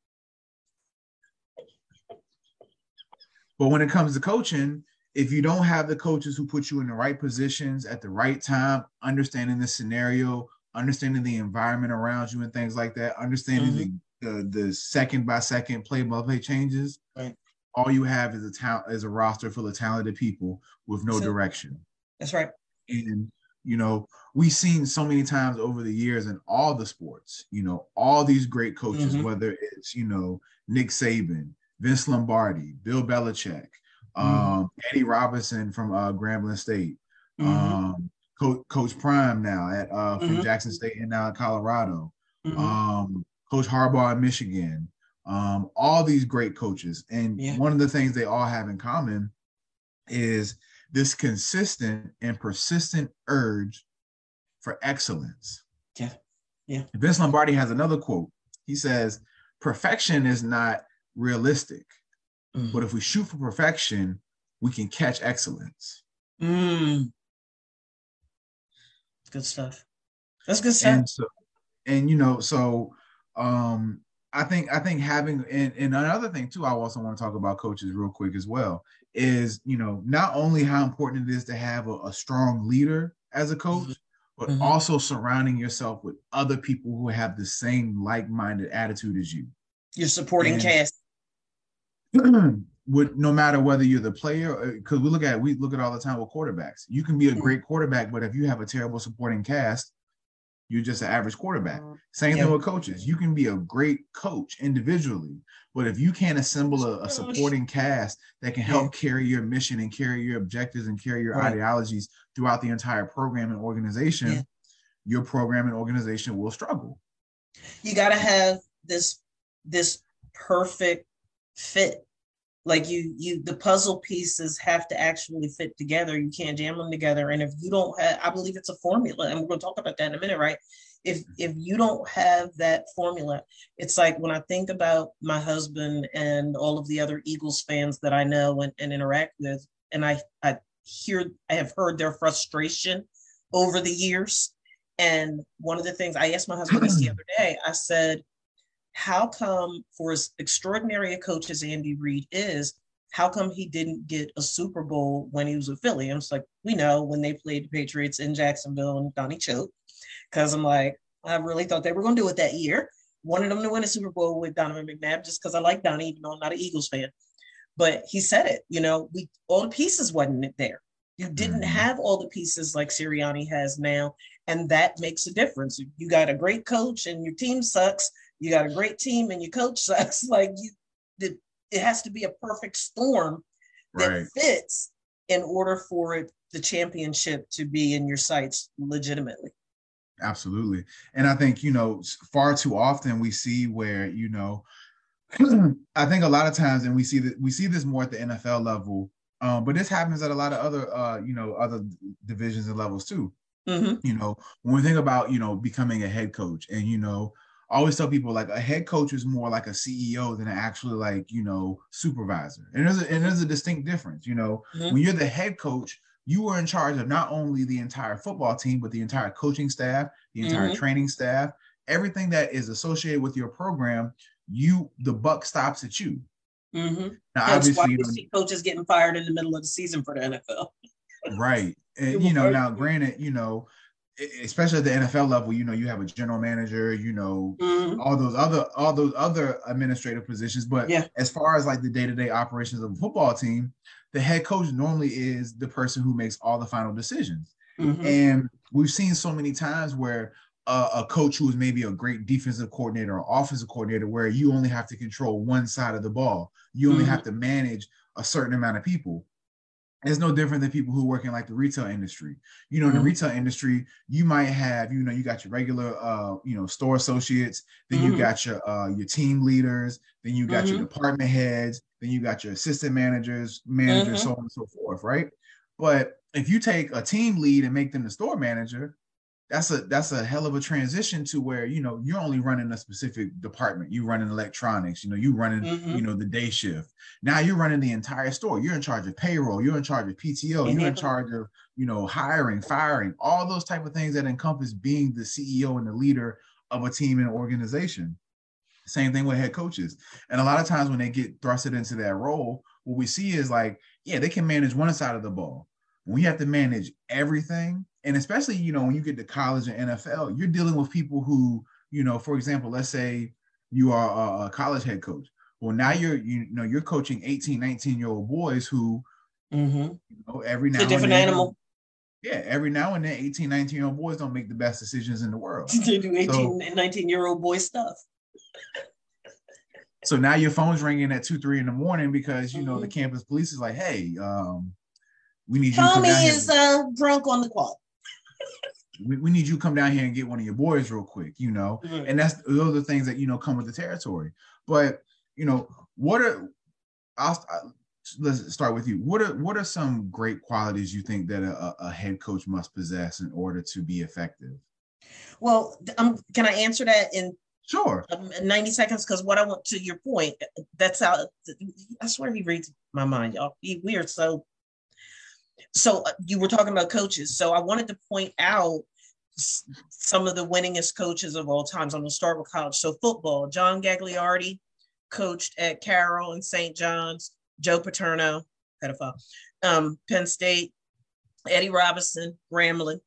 But when it comes to coaching, if you don't have the coaches who put you in the right positions at the right time, understanding the scenario, understanding the environment around you and things like that, understanding mm-hmm. the the the second by second play by play changes, right. all you have is a talent is a roster full of talented people with no direction. That's right. And you know, we've seen so many times over the years in all the sports, you know, all these great coaches, mm-hmm. whether it's, you know, Nick Saban, Vince Lombardi, Bill Belichick, mm-hmm. um, Eddie Robinson from uh, Grambling State, mm-hmm. um, Co- Coach Prime now at uh, from mm-hmm. Jackson State and now Colorado, mm-hmm. um, Coach Harbaugh in Michigan, um, all these great coaches. And yeah. one of the things they all have in common is this consistent and persistent urge for excellence. Yeah. Yeah. Vince Lombardi has another quote. He says, Perfection is not realistic, mm. but if we shoot for perfection, we can catch excellence. Mm. Good stuff. That's good stuff. And, so, and you know, so um, I think I think having and, and another thing too, I also want to talk about coaches real quick as well, is you know, not only how important it is to have a, a strong leader as a coach, mm-hmm. but mm-hmm. also surrounding yourself with other people who have the same like-minded attitude as you. Your supporting and, cast. would no matter whether you're the player uh, because we look at we look at all the time with quarterbacks you can be a mm. great quarterback but if you have a terrible supporting cast you're just an average quarterback mm. same yeah. thing with coaches you can be a great coach individually but if you can't assemble a, a supporting cast that can help yeah. carry your mission and carry your objectives and carry your right. ideologies throughout the entire program and organization yeah. your program and organization will struggle you got to have this this perfect fit like you you the puzzle pieces have to actually fit together. You can't jam them together. And if you don't have i believe it's a formula and we're going to talk about that in a minute right? If mm-hmm. if you don't have that formula it's like when i think about my husband and all of the other eagles fans that i know and, and interact with and i i hear i have heard their frustration over the years. And one of the things i asked my husband this the other day i said how come for as extraordinary a coach as Andy Reid is, how come he didn't get a Super Bowl when he was with Philly? I'm just like, we know when they played the Patriots in Jacksonville and Donnie choked. Cause I'm like, I really thought they were gonna do it that year. Wanted them to win a Super Bowl with Donovan McNabb just because I like Donnie, even though I'm not an Eagles fan. But he said it, you know, we all the pieces wasn't there. You didn't mm-hmm. have all the pieces like Sirianni has now, and that makes a difference. You got a great coach and your team sucks, you got a great team and your coach sucks. Like you, it, it has to be a perfect storm that right. fits in order for it, the championship to be in your sights legitimately. Absolutely. And I think, you know, far too often we see where, you know, I think a lot of times, and we see that we see this more at the NFL level, um, but this happens at a lot of other, uh, you know, other divisions and levels too. Mm-hmm. You know, when we think about, you know, becoming a head coach and, you know, I always tell people like a head coach is more like a CEO than actually like you know supervisor, and there's a, and there's a distinct difference. You know, mm-hmm. when you're the head coach, you are in charge of not only the entire football team but the entire coaching staff, the entire mm-hmm. training staff, everything that is associated with your program. You the buck stops at you. Mm-hmm. Now, That's obviously, why you know, see coaches getting fired in the middle of the season for the NFL. right, and you know now, granted, you know especially at the NFL level, you know, you have a general manager, you know, mm-hmm. all those other all those other administrative positions. But yeah. as far as like the day to day operations of a football team, the head coach normally is the person who makes all the final decisions. Mm-hmm. And we've seen so many times where uh, a coach who is maybe a great defensive coordinator or offensive coordinator, where you only have to control one side of the ball, you only mm-hmm. have to manage a certain amount of people it's no different than people who work in like the retail industry. You know, in the mm-hmm. retail industry, you might have, you know, you got your regular uh, you know, store associates, then mm-hmm. you got your uh your team leaders, then you got mm-hmm. your department heads, then you got your assistant managers, managers, mm-hmm. so on and so forth, right? But if you take a team lead and make them the store manager, that's a that's a hell of a transition to where you know you're only running a specific department. You running electronics you know you running mm-hmm. you know the day shift. Now you're running the entire store. You're in charge of payroll. You're in charge of pto you're in charge of you know hiring firing all those type of things that encompass being the ceo and the leader of a team and organization. Same thing with head coaches. And a lot of times when they get thrusted into that role what we see is like yeah they can manage one side of the ball. We have to manage everything and especially you know when you get to college and NFL, you're dealing with people who you know, for example, let's say you are a, college head coach. Well, now you're you know you're coaching 18, 19 year old boys who mm-hmm. you know every now it's a different then, animal. Yeah, every now and then 18, 19 year old boys don't make the best decisions in the world. they do 18 so, and 19 year old boy stuff. so now your phone's ringing at two, three in the morning because you know mm-hmm. the campus police is like, hey, um, we need Tommy you. Tommy is uh, drunk on the quad we, we need you to come down here and get one of your boys real quick, you know. Mm-hmm. And that's those are the things that you know come with the territory. But you know, what are I'll, I'll let's start with you. What are what are some great qualities you think that a, a head coach must possess in order to be effective? Well, um, can I answer that in sure um, 90 seconds? Because what I want to your point, that's how I swear he reads my mind, y'all. we are so so uh, you were talking about coaches. So I wanted to point out some of the winningest coaches of all times. I'm going to start with college. So football, John Gagliardi coached at Carroll and St. John's. Joe Paterno, pedophile, um, Penn State. Eddie Robinson, Grambling.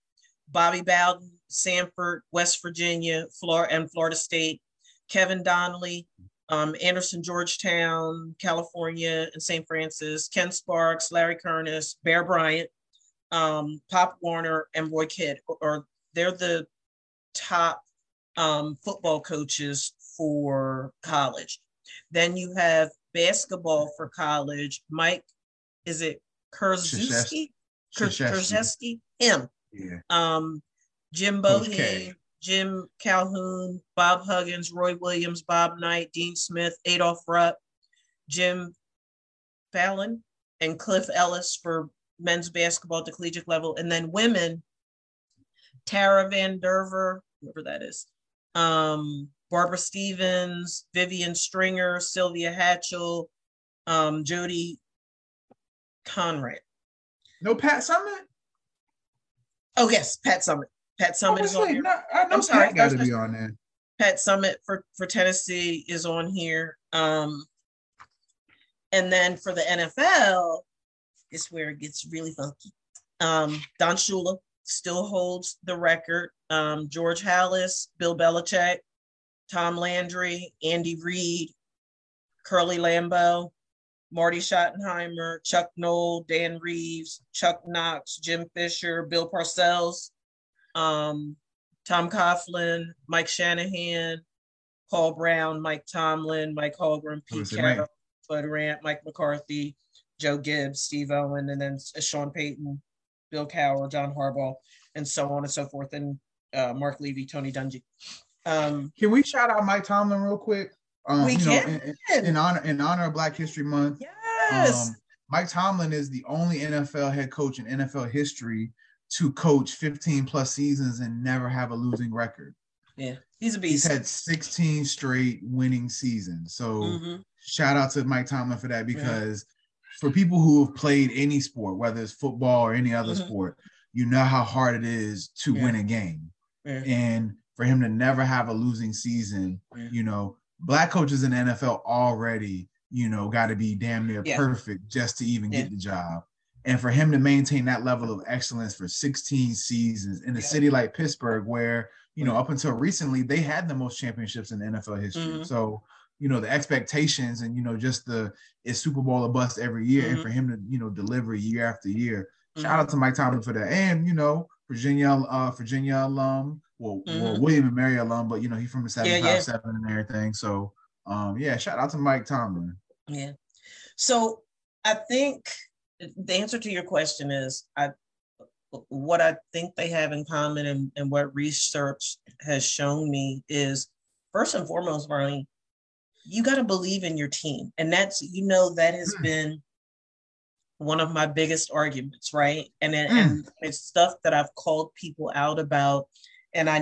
Bobby Bowden, Samford, West Virginia, Florida, and Florida State. Kevin Donley, um, Anderson, Georgetown, California, and St. Francis, Ken Sparks, Larry Kehres, Bear Bryant, um, Pop Warner, and Roy Kidd, or they're the top um, football coaches for college. Then you have basketball for college. Mike, is it Krzyzewski? Krzyzewski? Him. Yeah. Um, Jim Boeheim, Jim Calhoun, Bob Huggins, Roy Williams, Bob Knight, Dean Smith, Adolph Rupp, Jim Phelan, and Cliff Ellis for men's basketball at the collegiate level. And then women, Tara VanDerveer, whoever that is, um, Barbara Stevens, Vivian Stringer, Sylvia Hatchell, um, Jody Conradt. No Pat Summitt? Oh, yes, Pat Summitt. Pat Summitt is on here. No, I know I'm sorry, got to be on there. Pat Summitt for, for Tennessee is on here. Um, and then for the NFL, is where it gets really funky. Um, Don Shula still holds the record. Um, George Halas, Bill Belichick, Tom Landry, Andy Reid, Curly Lambeau, Marty Schottenheimer, Chuck Noll, Dan Reeves, Chuck Knox, Jim Fisher, Bill Parcells, um, Tom Coughlin, Mike Shanahan, Paul Brown, Mike Tomlin, Mike Holmgren, Pete? Carroll, Bud Grant, Mike McCarthy, Joe Gibbs, Steve Owen, and then Sean Payton, Bill Cowher, John Harbaugh, and so on and so forth, and uh, Marv Levy, Tony Dungy. Um, Can we shout out Mike Tomlin real quick? Um, We you know, can. in, in- in honor in honor of Black History Month. yes. Um, Mike Tomlin is the only NFL head coach in NFL history to coach 15 plus seasons and never have a losing record. yeah, he's a beast. He's had 16 straight winning seasons. So Mhm. shout out to Mike Tomlin for that because for people who have played any sport, whether it's football or any other Mhm. sport, you know how hard it is to Yeah. win a game. Yeah. And for him to never have a losing season, Yeah. you know, black coaches in the NFL already, you know, got to be damn near Yeah. perfect just to even Yeah. get the job. And for him to maintain that level of excellence for 16 seasons in a Yeah. city like Pittsburgh, where, you know, up until recently, they had the most championships in NFL history. Mhm. So, you know, the expectations and, you know, just the it's Super Bowl or bust every year. And Mhm. for him to, you know, deliver year after year. Mhm. Shout out to Mike Tomlin for that. And, you know, Virginia, uh, Virginia alum, well, well, Mhm. William and Mary alum, but you know, he's from the Yeah, yeah. 757 and everything. So um, yeah, shout out to Mike Tomlin. Yeah. So I think the answer to your question is I what I think they have in common and, and what research has shown me is first and foremost, Marlene, you got to believe in your team. And that's, you know, that has Hmm. been one of my biggest arguments, right? And, it- Hmm. and it's stuff that I've called people out about. And I,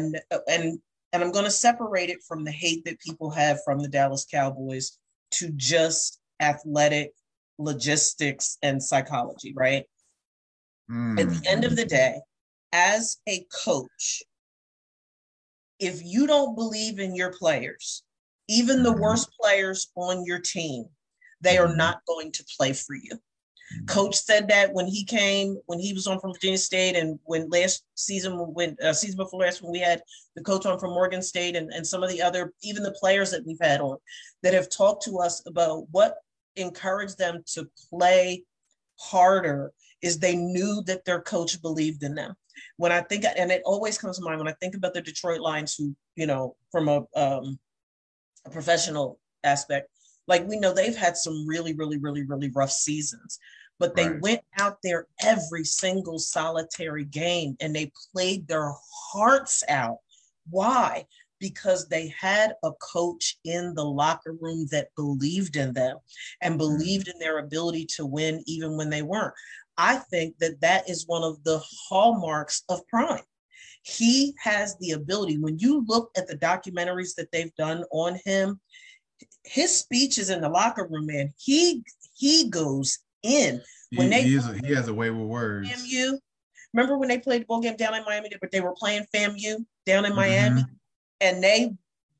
and, and I'm going to separate it from the hate that people have from the Dallas Cowboys to just athletic logistics and psychology, right? At the end of the day, as a coach, if you don't believe in your players, even the Mhm. worst players on your team, they are Mhm. not going to play for you. Coach said that when he came, when he was on from Virginia State, and when last season, when uh, season before last, when we had the coach on from Morgan State, and, and some of the other, even the players that we've had on, that have talked to us about what encouraged them to play harder is they knew that their coach believed in them. When I think, and it always comes to mind when I think about the Detroit Lions, who you know, from a um, a professional aspect, like we know they've had some really, really, really, really rough seasons, but they Right. went out there every single solitary game and they played their hearts out. Why? Because they had a coach in the locker room that believed in them and believed in their ability to win even when they weren't. I think that that is one of the hallmarks of Prime. He has the ability, when you look at the documentaries that they've done on him, his speeches in the locker room, man, he he goes in. He, when they- he, a- he has a way with words. FAMU. Remember when they played the bowl game down in Miami, but they were playing FAMU down in Mm-hmm. And they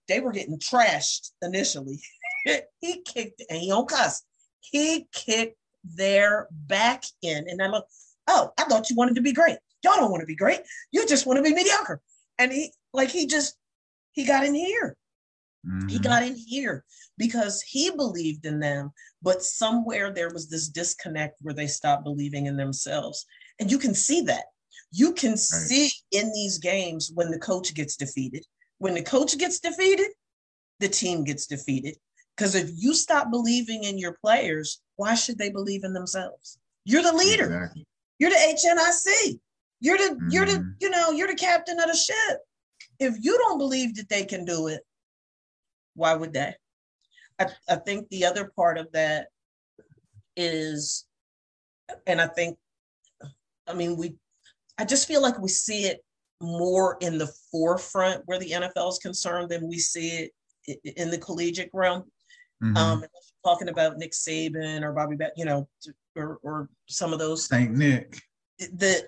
they were getting trashed initially. he kicked and he don't cuss. He kicked their back in, and I look, oh, I thought you wanted to be great. Y'all don't want to be great. You just want to be mediocre. And he like he just he got in here. Mm-hmm. He got in here because he believed in them, but somewhere there was this disconnect where they stopped believing in themselves. And you can see that. You can right. see in these games when the coach gets defeated. When the coach gets defeated, the team gets defeated. Because if you stop believing in your players, why should they believe in themselves? You're the leader. Exactly. You're the HNIC. You're the mm-hmm. you're the you know you're the captain of the ship. If you don't believe that they can do it, why would they? I, I think the other part of that is, and I think, I mean, we, I just feel like we see it more in the forefront where the NFL is concerned than we see it in the collegiate realm. Mm-hmm. Um, talking about Nick Saban or Bobby, you know, or, or some of those. Saint Nick. That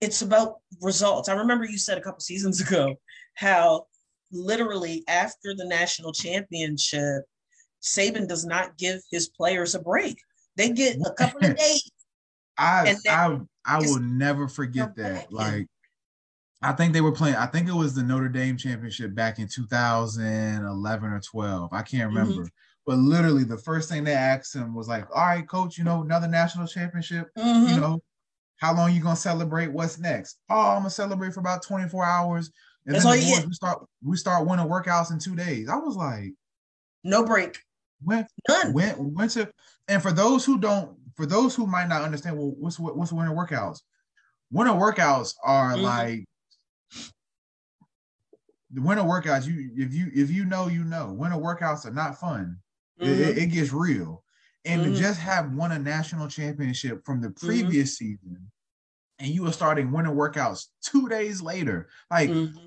it's about results. I remember you said a couple seasons ago how literally after the national championship, Saban does not give his players a break. They get a couple of days. I I I will never forget that. Like I think they were playing. I think it was the Notre Dame championship back in 2011 or 12. I can't mm-hmm. remember. Mm-hmm. But literally, the first thing they asked him was like, "All right, coach, you know another national championship. Mm-hmm. You know, how long you gonna celebrate? What's next? Oh, I'm gonna celebrate for about 24 hours. And That's then the boys, we start we start winning workouts in two days. I was like, no break. When None. When went to and for those who don't, for those who might not understand, well, what's what's winter workouts? Winter workouts are mm-hmm. like the winter workouts. You if you if you know you know winter workouts are not fun. Mm-hmm. It, it, gets real, and mm-hmm. to just have won a national championship from the mm-hmm. previous season, and you were starting winter workouts two days later, like mm-hmm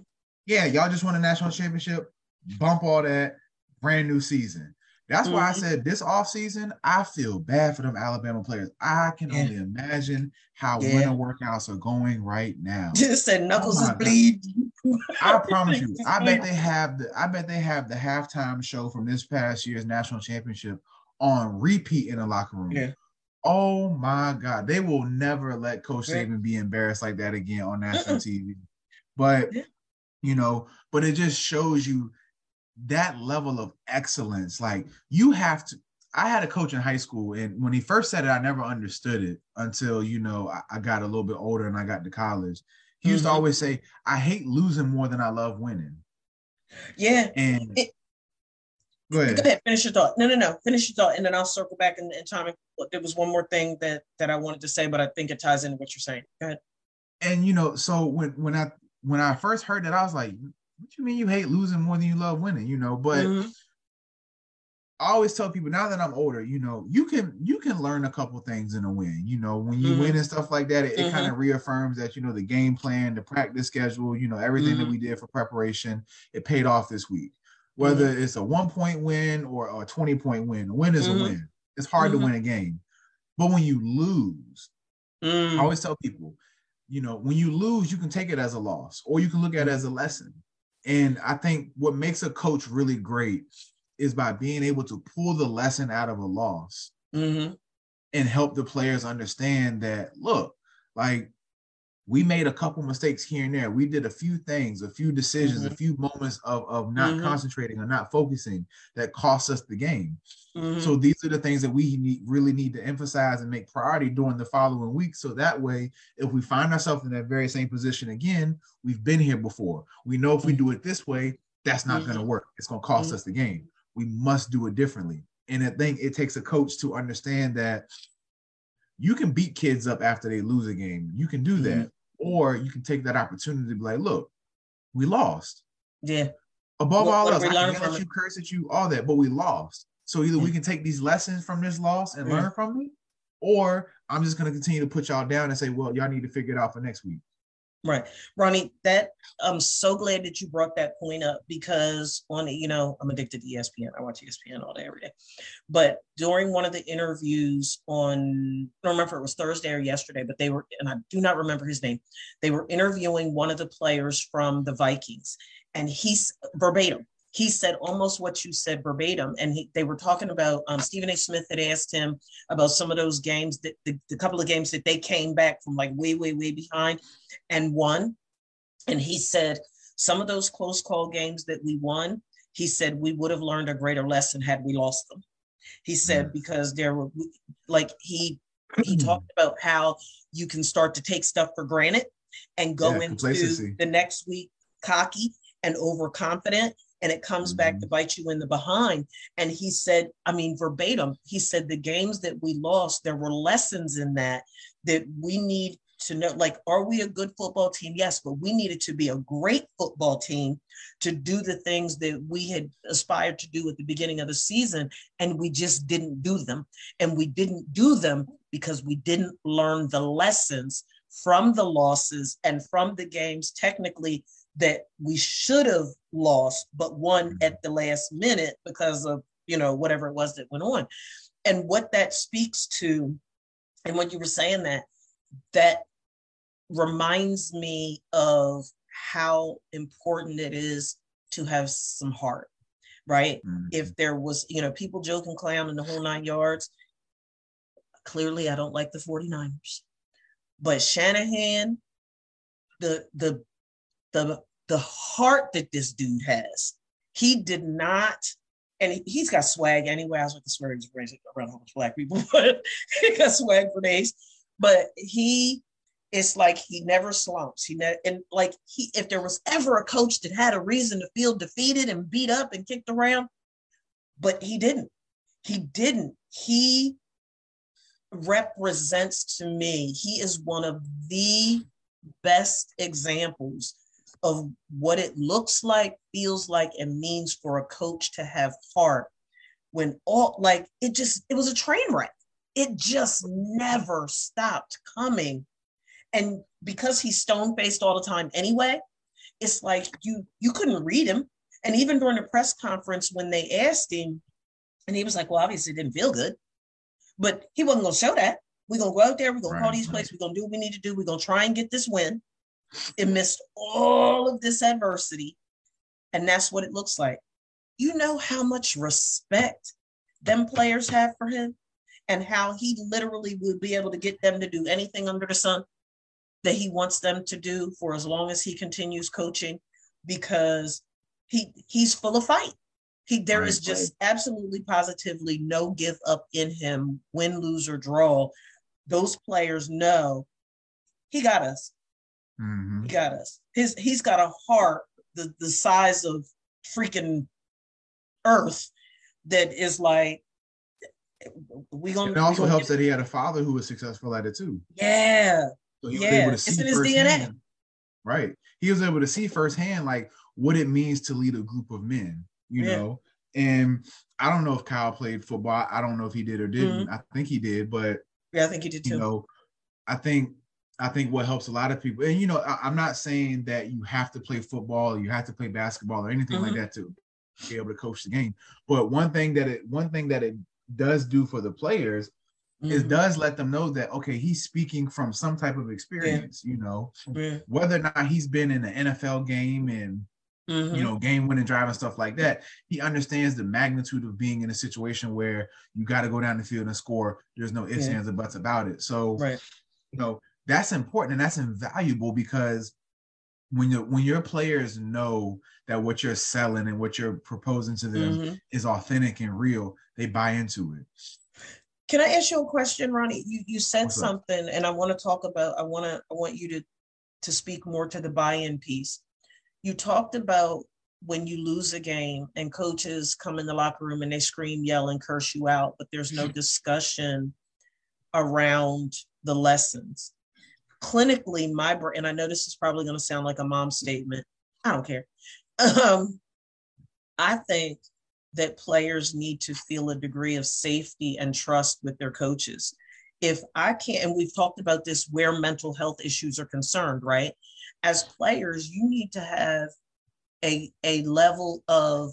yeah, y'all just won a national championship, bump all that, brand new season. That's mm-hmm. why I mm-hmm. said this offseason, I feel bad for them Alabama players. I can yeah. only imagine how yeah. winter workouts are going right now. Just said knuckles oh is bleeding. I promise you, I bet they have the I bet they have the halftime show from this past year's national championship on repeat in the locker room. Yeah. Oh my God. They will never let Coach Saban be embarrassed like that again on national TV. But you know, but it just shows you that level of excellence. Like you have to. I had a coach in high school, and when he first said it, I never understood it until you know I, I got a little bit older and I got to college. He mm-hmm. used to mm-hmm. always say, "I hate losing more than I love winning." Yeah, and it, go ahead. Go ahead, finish your thought. No, no, no, finish your thought, and then I'll circle back and, and time. There was one more thing that that I wanted to say, but I think it ties into what you're saying. Go ahead. And you know, so when when I when I first heard that, I was like, "What do you mean you hate losing more than you love winning?" You know, but mm-hmm. I always tell people now that I'm older, you know, you can you can learn a couple things in a win. You know, when you mm-hmm. win and stuff like that, it, mm-hmm. it kind of reaffirms that you know the game plan, the practice schedule, you know, everything that mm-hmm. we did for preparation, it paid off this week. Whether mm-hmm. it's a one point win or a 20 point win, a win is a mm-hmm. win. It's hard to win a game. But when you lose, I mm. always tell people, you know, when you lose, you can take it as a loss or you can look at it as a lesson. And I think what makes a coach really great is by being able to pull the lesson out of a loss mm-hmm. and help the players understand that, look, like we made a couple mistakes here and there. We did a few things, a few decisions, mm-hmm. a few moments of, of not mm-hmm. concentrating or not focusing that cost us the game. Mm-hmm. So these are the things that we need, really need to emphasize and make priority during the following week. So that way, if we find ourselves in that very same position again, we've been here before. We know if we do it this way, that's not going to mm-hmm. work. It's going to cost mm-hmm. us the game. We must do it differently. And I think it takes a coach to understand that you can beat kids up after they lose a game. You can do that mm-hmm. Or you can take that opportunity to be like, look, we lost. Yeah. Above what, all what else, I can at you, curse at you, all that, but we lost. So either yeah. we can take these lessons from this loss and yeah. learn from it, or I'm just going to continue to put y'all down and say, well, y'all need to figure it out for next week. Right. Ronnie, that I'm so glad that you brought that point up because on you know, I'm addicted to ESPN. I watch ESPN all day, every day. But during one of the interviews on I don't remember if it was Thursday or yesterday, but they were, and I do not remember his name, they were interviewing one of the players from the Vikings, and he's verbatim he said almost what you said verbatim. And he, they were talking about um, Stephen A. Smith had asked him about some of those games, that the, the couple of games that they came back from like way, way, way behind and won. And he said some of those close call games that we won, he said we would have learned a greater lesson had we lost them. He said mm. because there were like he he talked about how you can start to take stuff for granted and go yeah, into the next week cocky and overconfident and it comes mm-hmm. back to bite you in the behind. And he said i mean verbatim he said the games that we lost there were lessons in that that we need to know like are we a good football team? Yes but we needed to be a great football team to do the things that we had aspired to do at the beginning of the season and we just didn't do them. And we didn't do them because we didn't learn the lessons from the losses and from the games technically that we should have lost but won at the last minute because of you know whatever it was that went on and what that speaks to and when you were saying that that reminds me of how important it is to have some heart, right? Mm-hmm. If there was, you know, people joking, clown, and the whole nine yards, clearly I don't like the 49ers. But Shanahan, the the the the heart that this dude has, he did not, and he, has got swag anyway. I was with the swag around of black people, but he got swag for days. But he it's like he never slumps. He ne- and like he if there was ever a coach that had a reason to feel defeated and beat up and kicked around, but he didn't. He didn't. He represents to me, he is one of the best examples of what it looks like, feels like, and means for a coach to have heart when all like it just it was a train wreck. It just never stopped coming and because he's stone faced all the time anyway, it's like you you couldn't read him. And even during the press conference, when they asked him, and he was like, "Well, obviously, it didn't feel good," but he wasn't going to show that. We're going to go out there. We're gonna right. to call these plays. We're going to do what we need to do. We're going to try and get this win. It missed all of this adversity, and that's what it looks like. You know how much respect them players have for him, and how he literally would be able to get them to do anything under the sun that he wants them to do for as long as he continues coaching because he he's full of fight. He there right, is just right. absolutely positively no give up in him, win, lose, or draw. Those players know he got us. Mm-hmm. He got us. His he's got a heart the, the size of freaking earth that is like we gonna. It also helps that he had a father who was successful at it too. Yeah, so he yeah, was able to see it's in his DNA. Right. He was able to see firsthand like what it means to lead a group of men, you yeah. know. And I don't know if Kyle played football. I don't know if he did or didn't. Mm-hmm. I think he did, but yeah, I think he did too. You know, I think I think what helps a lot of people, and you know, I, am not saying that you have to play football, or you have to play basketball, or anything mm-hmm. like that to be able to coach the game. But one thing that it one thing that it does do for the players mm-hmm. it does let them know that okay, he's speaking from some type of experience, yeah. you know, yeah. whether or not he's been in an NFL game and Mm-hmm. you know, game winning drive and stuff like that. He understands the magnitude of being in a situation where you got to go down the field and score. There's no ifs, yeah. ands, or buts about it. So, right. you know, that's important and that's invaluable because when you when your players know that what you're selling and what you're proposing to them mm-hmm. is authentic and real, they buy into it. Can I ask you a question, Ronnie? You you said What's something, up? and I want to talk about. I want to. I want you to to speak more to the buy-in piece. You talked about when you lose a game and coaches come in the locker room and they scream, yell, and curse you out, but there's no discussion around the lessons. Clinically, my brain, and I know this is probably going to sound like a mom statement. I don't care. Um, I think that players need to feel a degree of safety and trust with their coaches. If I can't, and we've talked about this where mental health issues are concerned, right? As players, you need to have a, a level of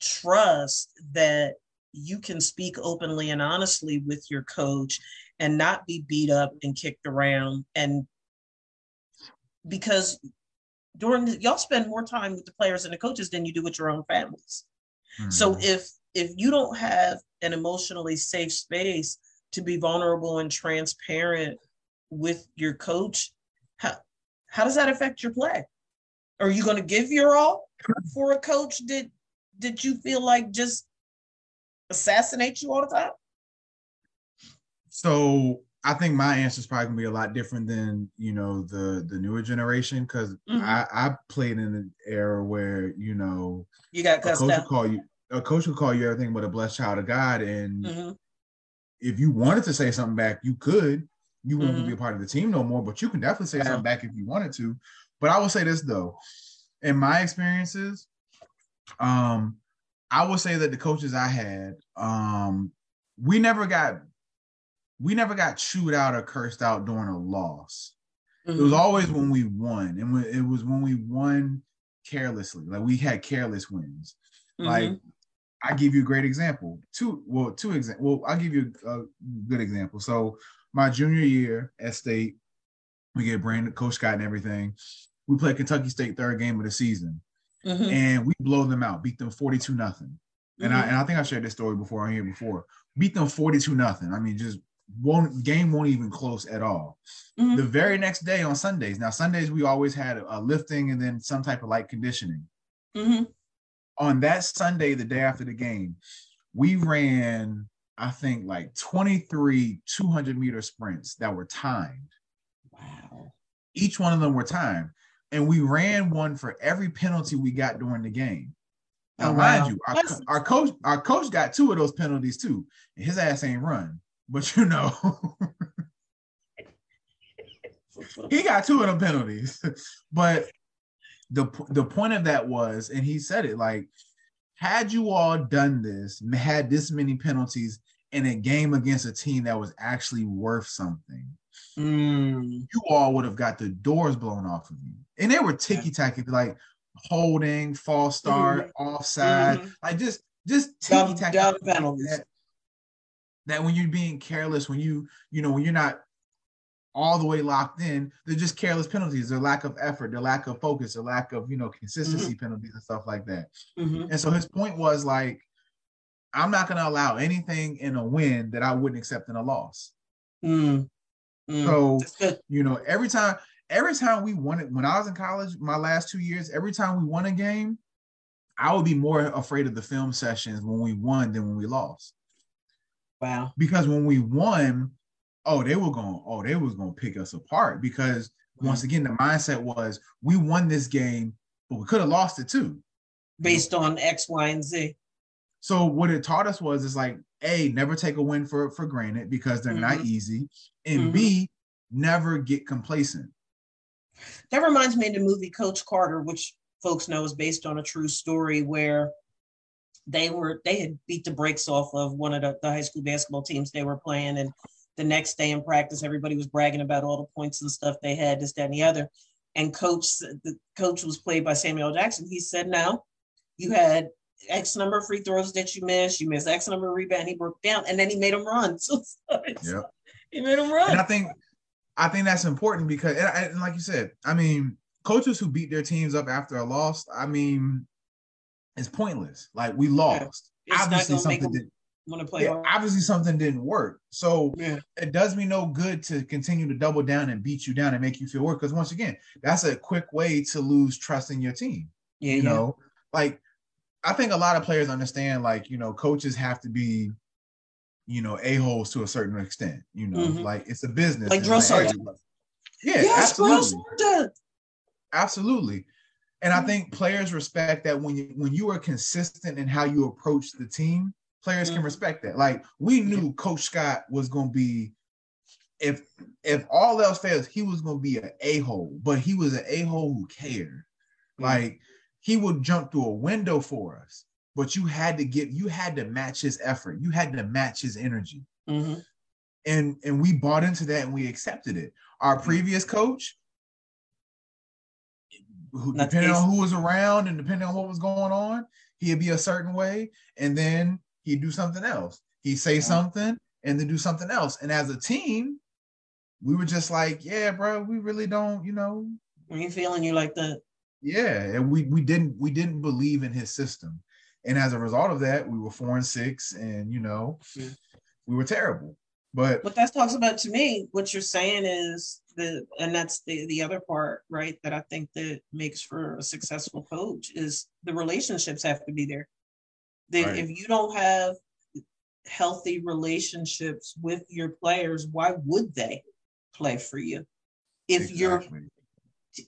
trust that you can speak openly and honestly with your coach and not be beat up and kicked around and because during the, y'all spend more time with the players and the coaches than you do with your own families so mm-hmm. if if you don't have an emotionally safe space to be vulnerable and transparent with your coach, how how does that affect your play? Are you going to give your all for a coach that did you feel like just assassinate you all the time? So I think my answer is probably gonna be a lot different than you know the the newer generation because mm-hmm. I I played in an era where you know you got a coach call you a coach would call you everything but a blessed child of God and mm-hmm. if you wanted to say something back you could you wouldn't mm-hmm. be a part of the team no more but you can definitely say yeah. something back if you wanted to but I will say this though in my experiences um I will say that the coaches I had um we never got we never got chewed out or cursed out during a loss. Mm-hmm. It was mm-hmm. always when we won, and it was when we won carelessly. Like we had careless wins. Mm-hmm. Like I give you a great example. Two, well, two example. Well, I'll give you a, a, good example. So my junior year at State, we get brand Coach Scott and everything. We play Kentucky State third game of the season, mm-hmm. and we blow them out, beat them forty two nothing. And I mm-hmm. and I think I shared this story before on here before. Beat them forty two nothing. I mean, just won't game won't even close at all. Mm-hmm. The very next day on Sundays. Now Sundays we always had a, lifting and then some type of light conditioning. Mm-hmm. On that Sunday, the day after the game, we ran I think like 23 200 meter sprints that were timed. Wow. Each one of them were timed. And we ran one for every penalty we got during the game. Now, oh, wow. mind you, our, our, coach, our coach got two of those penalties too. And his ass ain't run but you know, he got two of them penalties. but the the point of that was, and he said it like, had you all done this, had this many penalties in a game against a team that was actually worth something, mm. you all would have got the doors blown off of you. And they were ticky tacky, like holding, false start, mm-hmm. offside, mm-hmm. like just just ticky tacky penalties that when you're being careless, when you, you know, when you're not all the way locked in, they're just careless penalties. They're lack of effort, their lack of focus, their lack of, you know, consistency mm-hmm. penalties and stuff like that. Mm-hmm. And so his point was like, I'm not going to allow anything in a win that I wouldn't accept in a loss. Mm. Mm. So, you know, every time, every time we won it, when I was in college, my last two years, every time we won a game, I would be more afraid of the film sessions when we won than when we lost. Wow. Because when we won, oh, they were going, oh, they was going to pick us apart because mm-hmm. once again, the mindset was we won this game, but we could have lost it too. Based on X, Y, and Z. So what it taught us was it's like, A, never take a win for, for granted because they're mm-hmm. not easy. And mm-hmm. B, never get complacent. That reminds me of the movie Coach Carter, which folks know is based on a true story where they were they had beat the brakes off of one of the, the high school basketball teams they were playing. And the next day in practice everybody was bragging about all the points and stuff they had this that and the other. And coach the coach was played by samuel jackson. He said no you had x number of free throws that you missed. You missed x number of rebound he broke down and then he made them run. So yeah he made them run. And i think i think that's important because and, and like you said i mean coaches who beat their teams up after a loss i mean it's pointless. Like we lost. Yeah. Obviously something didn't want to play. Yeah, obviously something didn't work. So yeah. it does me no good to continue to double down and beat you down and make you feel worse. Because once again, that's a quick way to lose trust in your team. Yeah, you know, like I think a lot of players understand, like, you know, coaches have to be, you know, a-holes to a certain extent. You know, mm-hmm. like it's a business. Like drill sergeant. Yeah, yes, absolutely. Absolutely. And I mm-hmm. think players respect that when you when you are consistent in how you approach the team, players mm-hmm. can respect that. Like we knew Coach Scott was going to be, if if all else fails, he was going to be an a hole, but he was an a hole who cared. Mm-hmm. Like he would jump through a window for us, but you had to get you had to match his effort. You had to match his energy. Mm-hmm. And and we bought into that and we accepted it. Our mm-hmm. previous coach, who, depending on who was around and depending on what was going on, he'd be a certain way, and then he'd do something else. He'd say something and then do something else. And as a team, we were just like, yeah, bro, we really don't, you know. Are you feeling you like that? Yeah, and we we didn't we didn't believe in his system, and as a result of that, we were four and six, and you know, yeah. we were terrible. But what that talks about to me, what you're saying is the and that's the the other part, right? That I think that makes for a successful coach is the relationships have to be there. They, right. If you don't have healthy relationships with your players, why would they play for you? If exactly. you're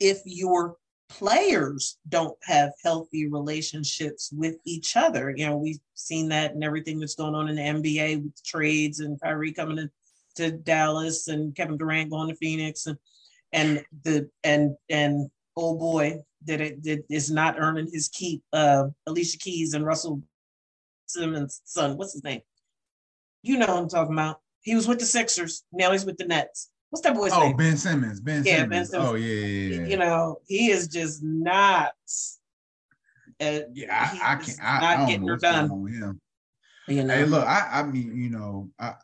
if your players don't have healthy relationships with each other, you know, we've seen that and everything that's going on in the NBA with trades and Kyrie coming to, to Dallas and Kevin Durant going to Phoenix and and the and and oh boy that it that is not earning his keep. Uh, Alicia Keys and Russell Simmons' son, what's his name? You know I'm talking about. He was with the Sixers. Now he's with the Nets. What's that boy's oh, name? Oh, Ben Simmons. Ben yeah, Simmons. Ben Simmons. Oh, yeah, yeah, yeah. You know, he is just not. Uh, yeah, I, I can't. I, not I getting her done. On him. You know? Hey, look, I, I mean, you know, I,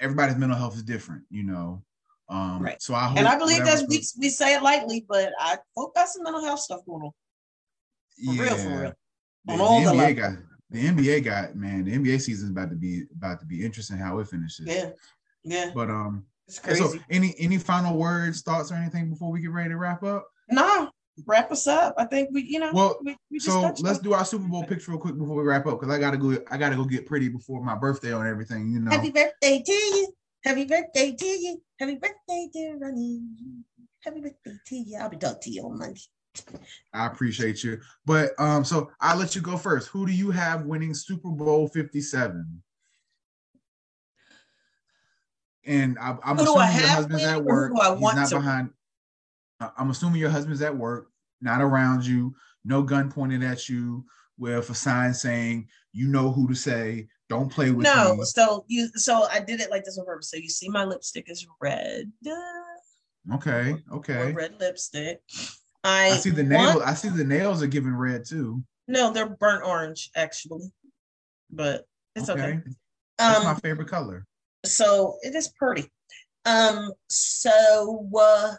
everybody's mental health is different. You know, um, right. So I and I believe that's we, we say it lightly, but I hope got some mental health stuff going on. For yeah. real, for real. On the, all the, NBA got the NBA got man, the NBA season is about to be about to be interesting how it finishes. Yeah. Yeah. But um so any any final words, thoughts, or anything before we get ready to wrap up? No, wrap us up. I think we, you know. Well, we, we so let's do our Super Bowl picks real quick before we wrap up because I gotta go. I gotta go get pretty before my birthday on everything. You know. Happy birthday to you. Happy birthday to you. Happy birthday, dear Ronnie. Happy birthday to you. I'll be talking to you on Monday. I appreciate you. But um, so I'll let you go first. Who do you have winning Super Bowl 57? And I, am assuming your husband's at work. He's not to? behind. I'm assuming your husband's at work, not around you, no gun pointed at you, with a sign saying, you know who to say, don't play with no, me. so you so I did it like this on purpose. So you see my lipstick is red. Okay, okay. red lipstick. I, I see the nails. I see the nails are giving red too. No, they're burnt orange actually, but it's okay. okay. That's um, my favorite color. So it is pretty. Um, so uh,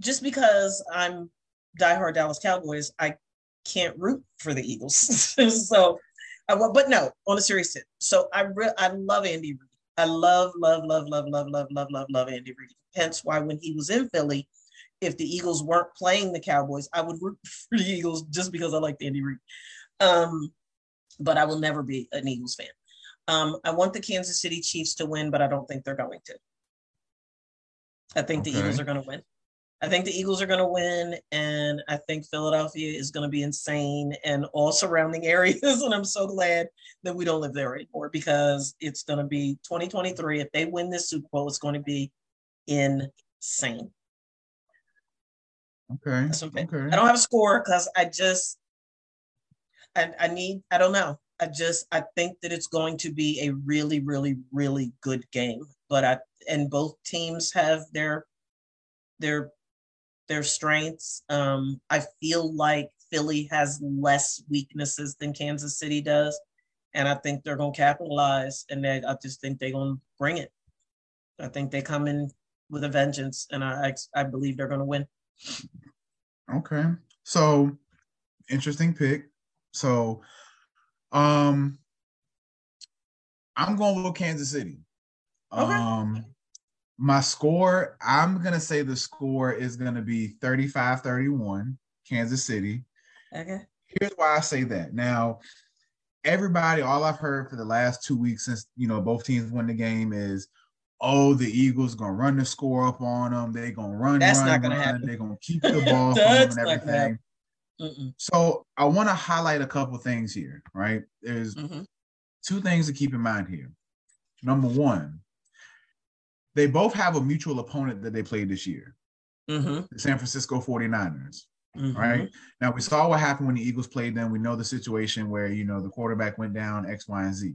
just because I'm diehard Dallas Cowboys, I can't root for the Eagles. so I, but no, on a serious tip. So I re- I love Andy Reid. I love, love, love, love, love, love, love, love, love Andy Reid. Hence why when he was in Philly, if the Eagles weren't playing the Cowboys, I would root for the Eagles just because I like Andy Reid. Um, but I will never be an Eagles fan. Um, I want the Kansas City Chiefs to win, but I don't think they're going to. I think okay. the Eagles are going to win. I think the Eagles are going to win, and I think Philadelphia is going to be insane and all surrounding areas. And I'm so glad that we don't live there anymore because it's going to be 2023. If they win this Super Bowl, it's going to be insane. Okay. okay. I don't have a score because I just, I, I need, I don't know. I just, I think that it's going to be a really, really, really good game. But I, and both teams have their, their their strengths. Um, I feel like Philly has less weaknesses than Kansas City does, and I think they're going to capitalize. And they, I just think they're going to bring it. I think they come in with a vengeance, and I I believe they're going to win. Okay, so interesting pick. So, um, I'm going with Kansas City. Okay. Um, my score, I'm going to say the score is going to be 35 31, Kansas City. Okay. Here's why I say that. Now, everybody, all I've heard for the last two weeks since, you know, both teams won the game is, oh, the Eagles going to run the score up on them. They're going to run, That's run, not gonna run. Happen. They're going to keep the ball from them and everything. So I want to highlight a couple things here, right? There's mm-hmm. two things to keep in mind here. Number one, they both have a mutual opponent that they played this year mm-hmm. the San Francisco 49ers. Mm-hmm. Right now, we saw what happened when the Eagles played them. We know the situation where you know the quarterback went down X, Y, and Z.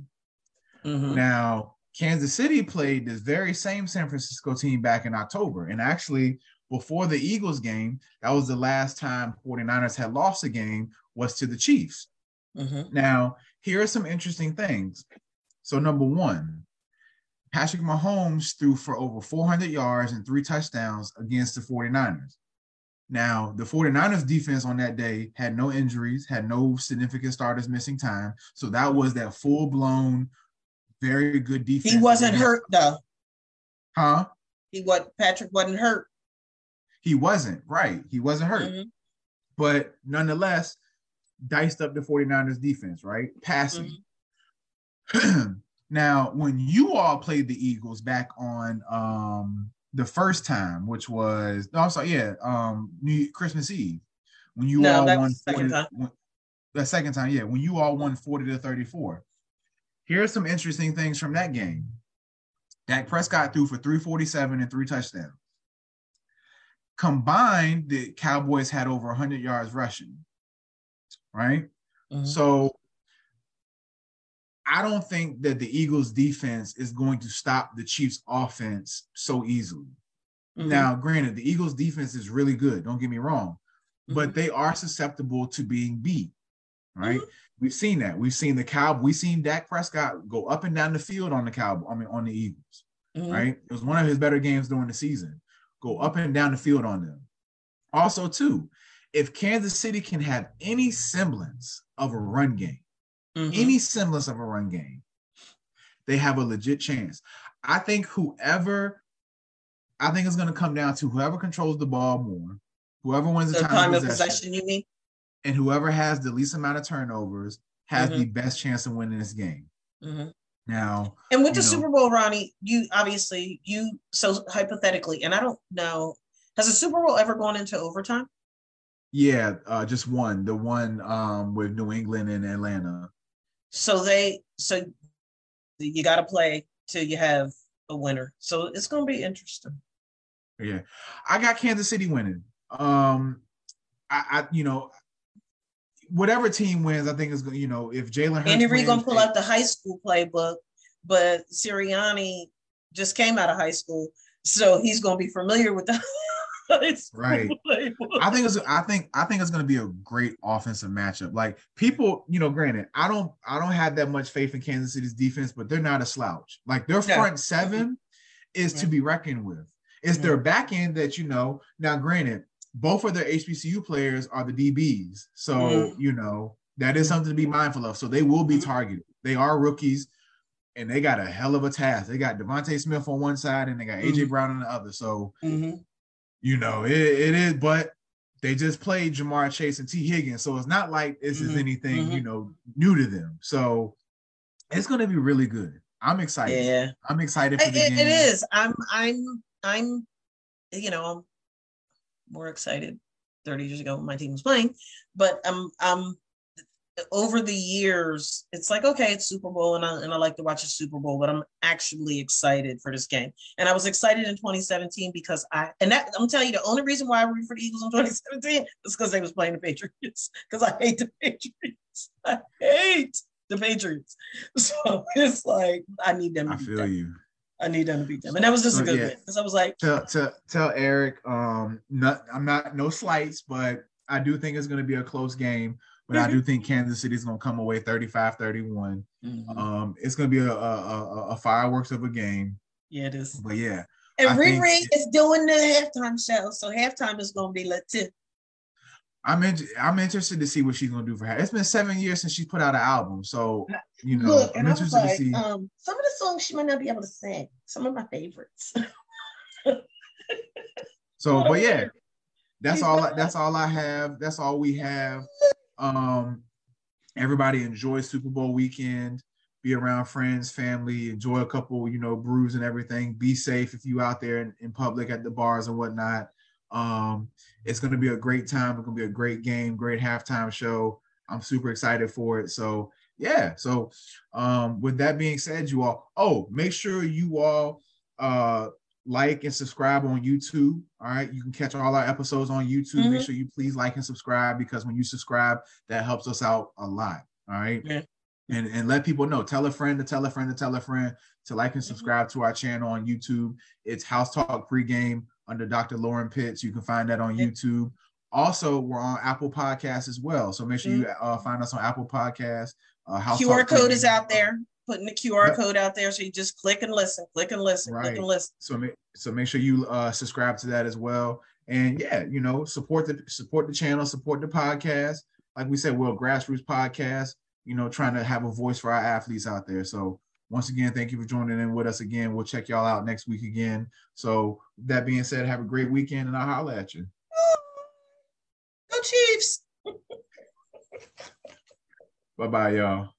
Mm-hmm. Now, Kansas City played this very same San Francisco team back in October. And actually, before the Eagles game, that was the last time 49ers had lost a game was to the Chiefs. Mm-hmm. Now, here are some interesting things. So, number one, Patrick Mahomes threw for over 400 yards and three touchdowns against the 49ers. Now, the 49ers defense on that day had no injuries, had no significant starters missing time. So that was that full blown, very good defense. He wasn't hurt though. Huh? He what Patrick wasn't hurt. He wasn't, right. He wasn't hurt. Mm-hmm. But nonetheless, diced up the 49ers defense, right? Passing. Mm-hmm. now, when you all played the Eagles back on um the first time, which was no, I'm sorry, yeah, um New Christmas Eve, when you no, all won 40, when, the second time, yeah, when you all won 40 to 34. Here are some interesting things from that game. Dak Prescott threw for 347 and three touchdowns. Combined, the Cowboys had over 100 yards rushing, right? Mm-hmm. So I don't think that the Eagles defense is going to stop the Chiefs offense so easily. Mm-hmm. Now, granted, the Eagles defense is really good, don't get me wrong, mm-hmm. but they are susceptible to being beat, right? Mm-hmm. We've seen that. We've seen the Cow. We've seen Dak Prescott go up and down the field on the Cow. I mean, on the Eagles. Mm-hmm. Right. It was one of his better games during the season. Go up and down the field on them. Also, too, if Kansas City can have any semblance of a run game, mm-hmm. any semblance of a run game, they have a legit chance. I think whoever, I think it's going to come down to whoever controls the ball more, whoever wins the, the time, time, of possession, possession, you mean? and whoever has the least amount of turnovers has mm-hmm. the best chance of winning this game. Mm-hmm. Now, and with the know, Super Bowl, Ronnie, you obviously you so hypothetically, and I don't know, has a Super Bowl ever gone into overtime? Yeah, uh, just one, the one um, with New England and Atlanta. So they, so you got to play till you have a winner. So it's going to be interesting. Yeah, I got Kansas City winning. Um, I, I you know, whatever team wins, I think is gonna You know, if Jalen Hurts, Andy Reid gonna pull out the high school playbook, but Sirianni just came out of high school, so he's gonna be familiar with the. right. I think it's. I think. I think it's going to be a great offensive matchup. Like people, you know, granted, I don't. I don't have that much faith in Kansas City's defense, but they're not a slouch. Like their front seven is to be reckoned with. It's their back end that you know. Now, granted, both of their HBCU players are the DBs. So, mm-hmm. you know, that is something to be mindful of. So they will be mm-hmm. targeted. They are rookies and they got a hell of a task. They got DeVonta Smith on one side and they got AJ mm-hmm. Brown on the other. So, mm-hmm. You know, it, it is, but they just played Ja'Marr Chase and Tee Higgins. So it's not like this is mm-hmm. anything, you mm-hmm. know, new to them. So it's going to be really good. I'm excited. Yeah. I'm excited for the it, game. It is. I'm, I'm, I'm, you know, I'm more excited 30 years ago when my team was playing. But um um over the years, it's like okay, it's Super Bowl, and I and I like to watch a Super Bowl, but I'm actually excited for this game. And I was excited in 2017 because I and that I'm telling you the only reason why I rooted for the Eagles in 2017 is because they was playing the Patriots. Because I hate the Patriots. I hate the Patriots. So it's like I need them. I feel them. you. I need them to beat them, and that was just so, a good yeah. win because I was like, tell, tell, tell Eric, um, not I'm not no slights, but I do think it's going to be a close game. But mm-hmm. I do think Kansas City is going to come away 35-31. Mm-hmm. Um, it's going to be a, a, a, a, fireworks of a game. Yeah, it is. But yeah, and I Riri think, is doing the halftime show, so halftime is going to be lit too. I'm in, I'm interested to see what she's gonna do for her. It's been seven years since she put out an album, so you know, Look, I'm interested like, to see. Um, some of the songs she might not be able to sing. Some of my favorites. so, but yeah, that's all. That's all I have. That's all we have. Um, everybody enjoy Super Bowl weekend. Be around friends, family. Enjoy a couple, you know, brews and everything. Be safe if you out there in, in public at the bars and whatnot. Um, it's going to be a great time. It's going to be a great game, great halftime show. I'm super excited for it. So yeah. So um, with that being said, you all, oh, make sure you all uh, like and subscribe on YouTube. All right, you can catch all our episodes on YouTube. Mm-hmm. Make sure you please like and subscribe because when you subscribe, that helps us out a lot. All right. Yeah. And, and let people know. Tell a friend to tell a friend to tell a friend to like and mm-hmm. subscribe mm-hmm. to our channel on YouTube. It's House Talk Pregame under Dr. Lauren Pitts. You can find that on YouTube. Also, we're on Apple Podcasts as well. So make sure you mm-hmm. uh, find us on Apple Podcasts. Uh, House QR code is out there. Putting the QR yep. code out there, so you just click and listen, click and listen, right. click and listen. So make so make sure you uh, subscribe to that as well. And yeah, you know, support the support the channel, support the podcast. Like we said, we're a grassroots podcast. You know, trying to have a voice for our athletes out there. So once again, thank you for joining in with us again. We'll check y'all out next week again. So that being said, have a great weekend and I'll holler at you. Go Chiefs. Bye bye, y'all.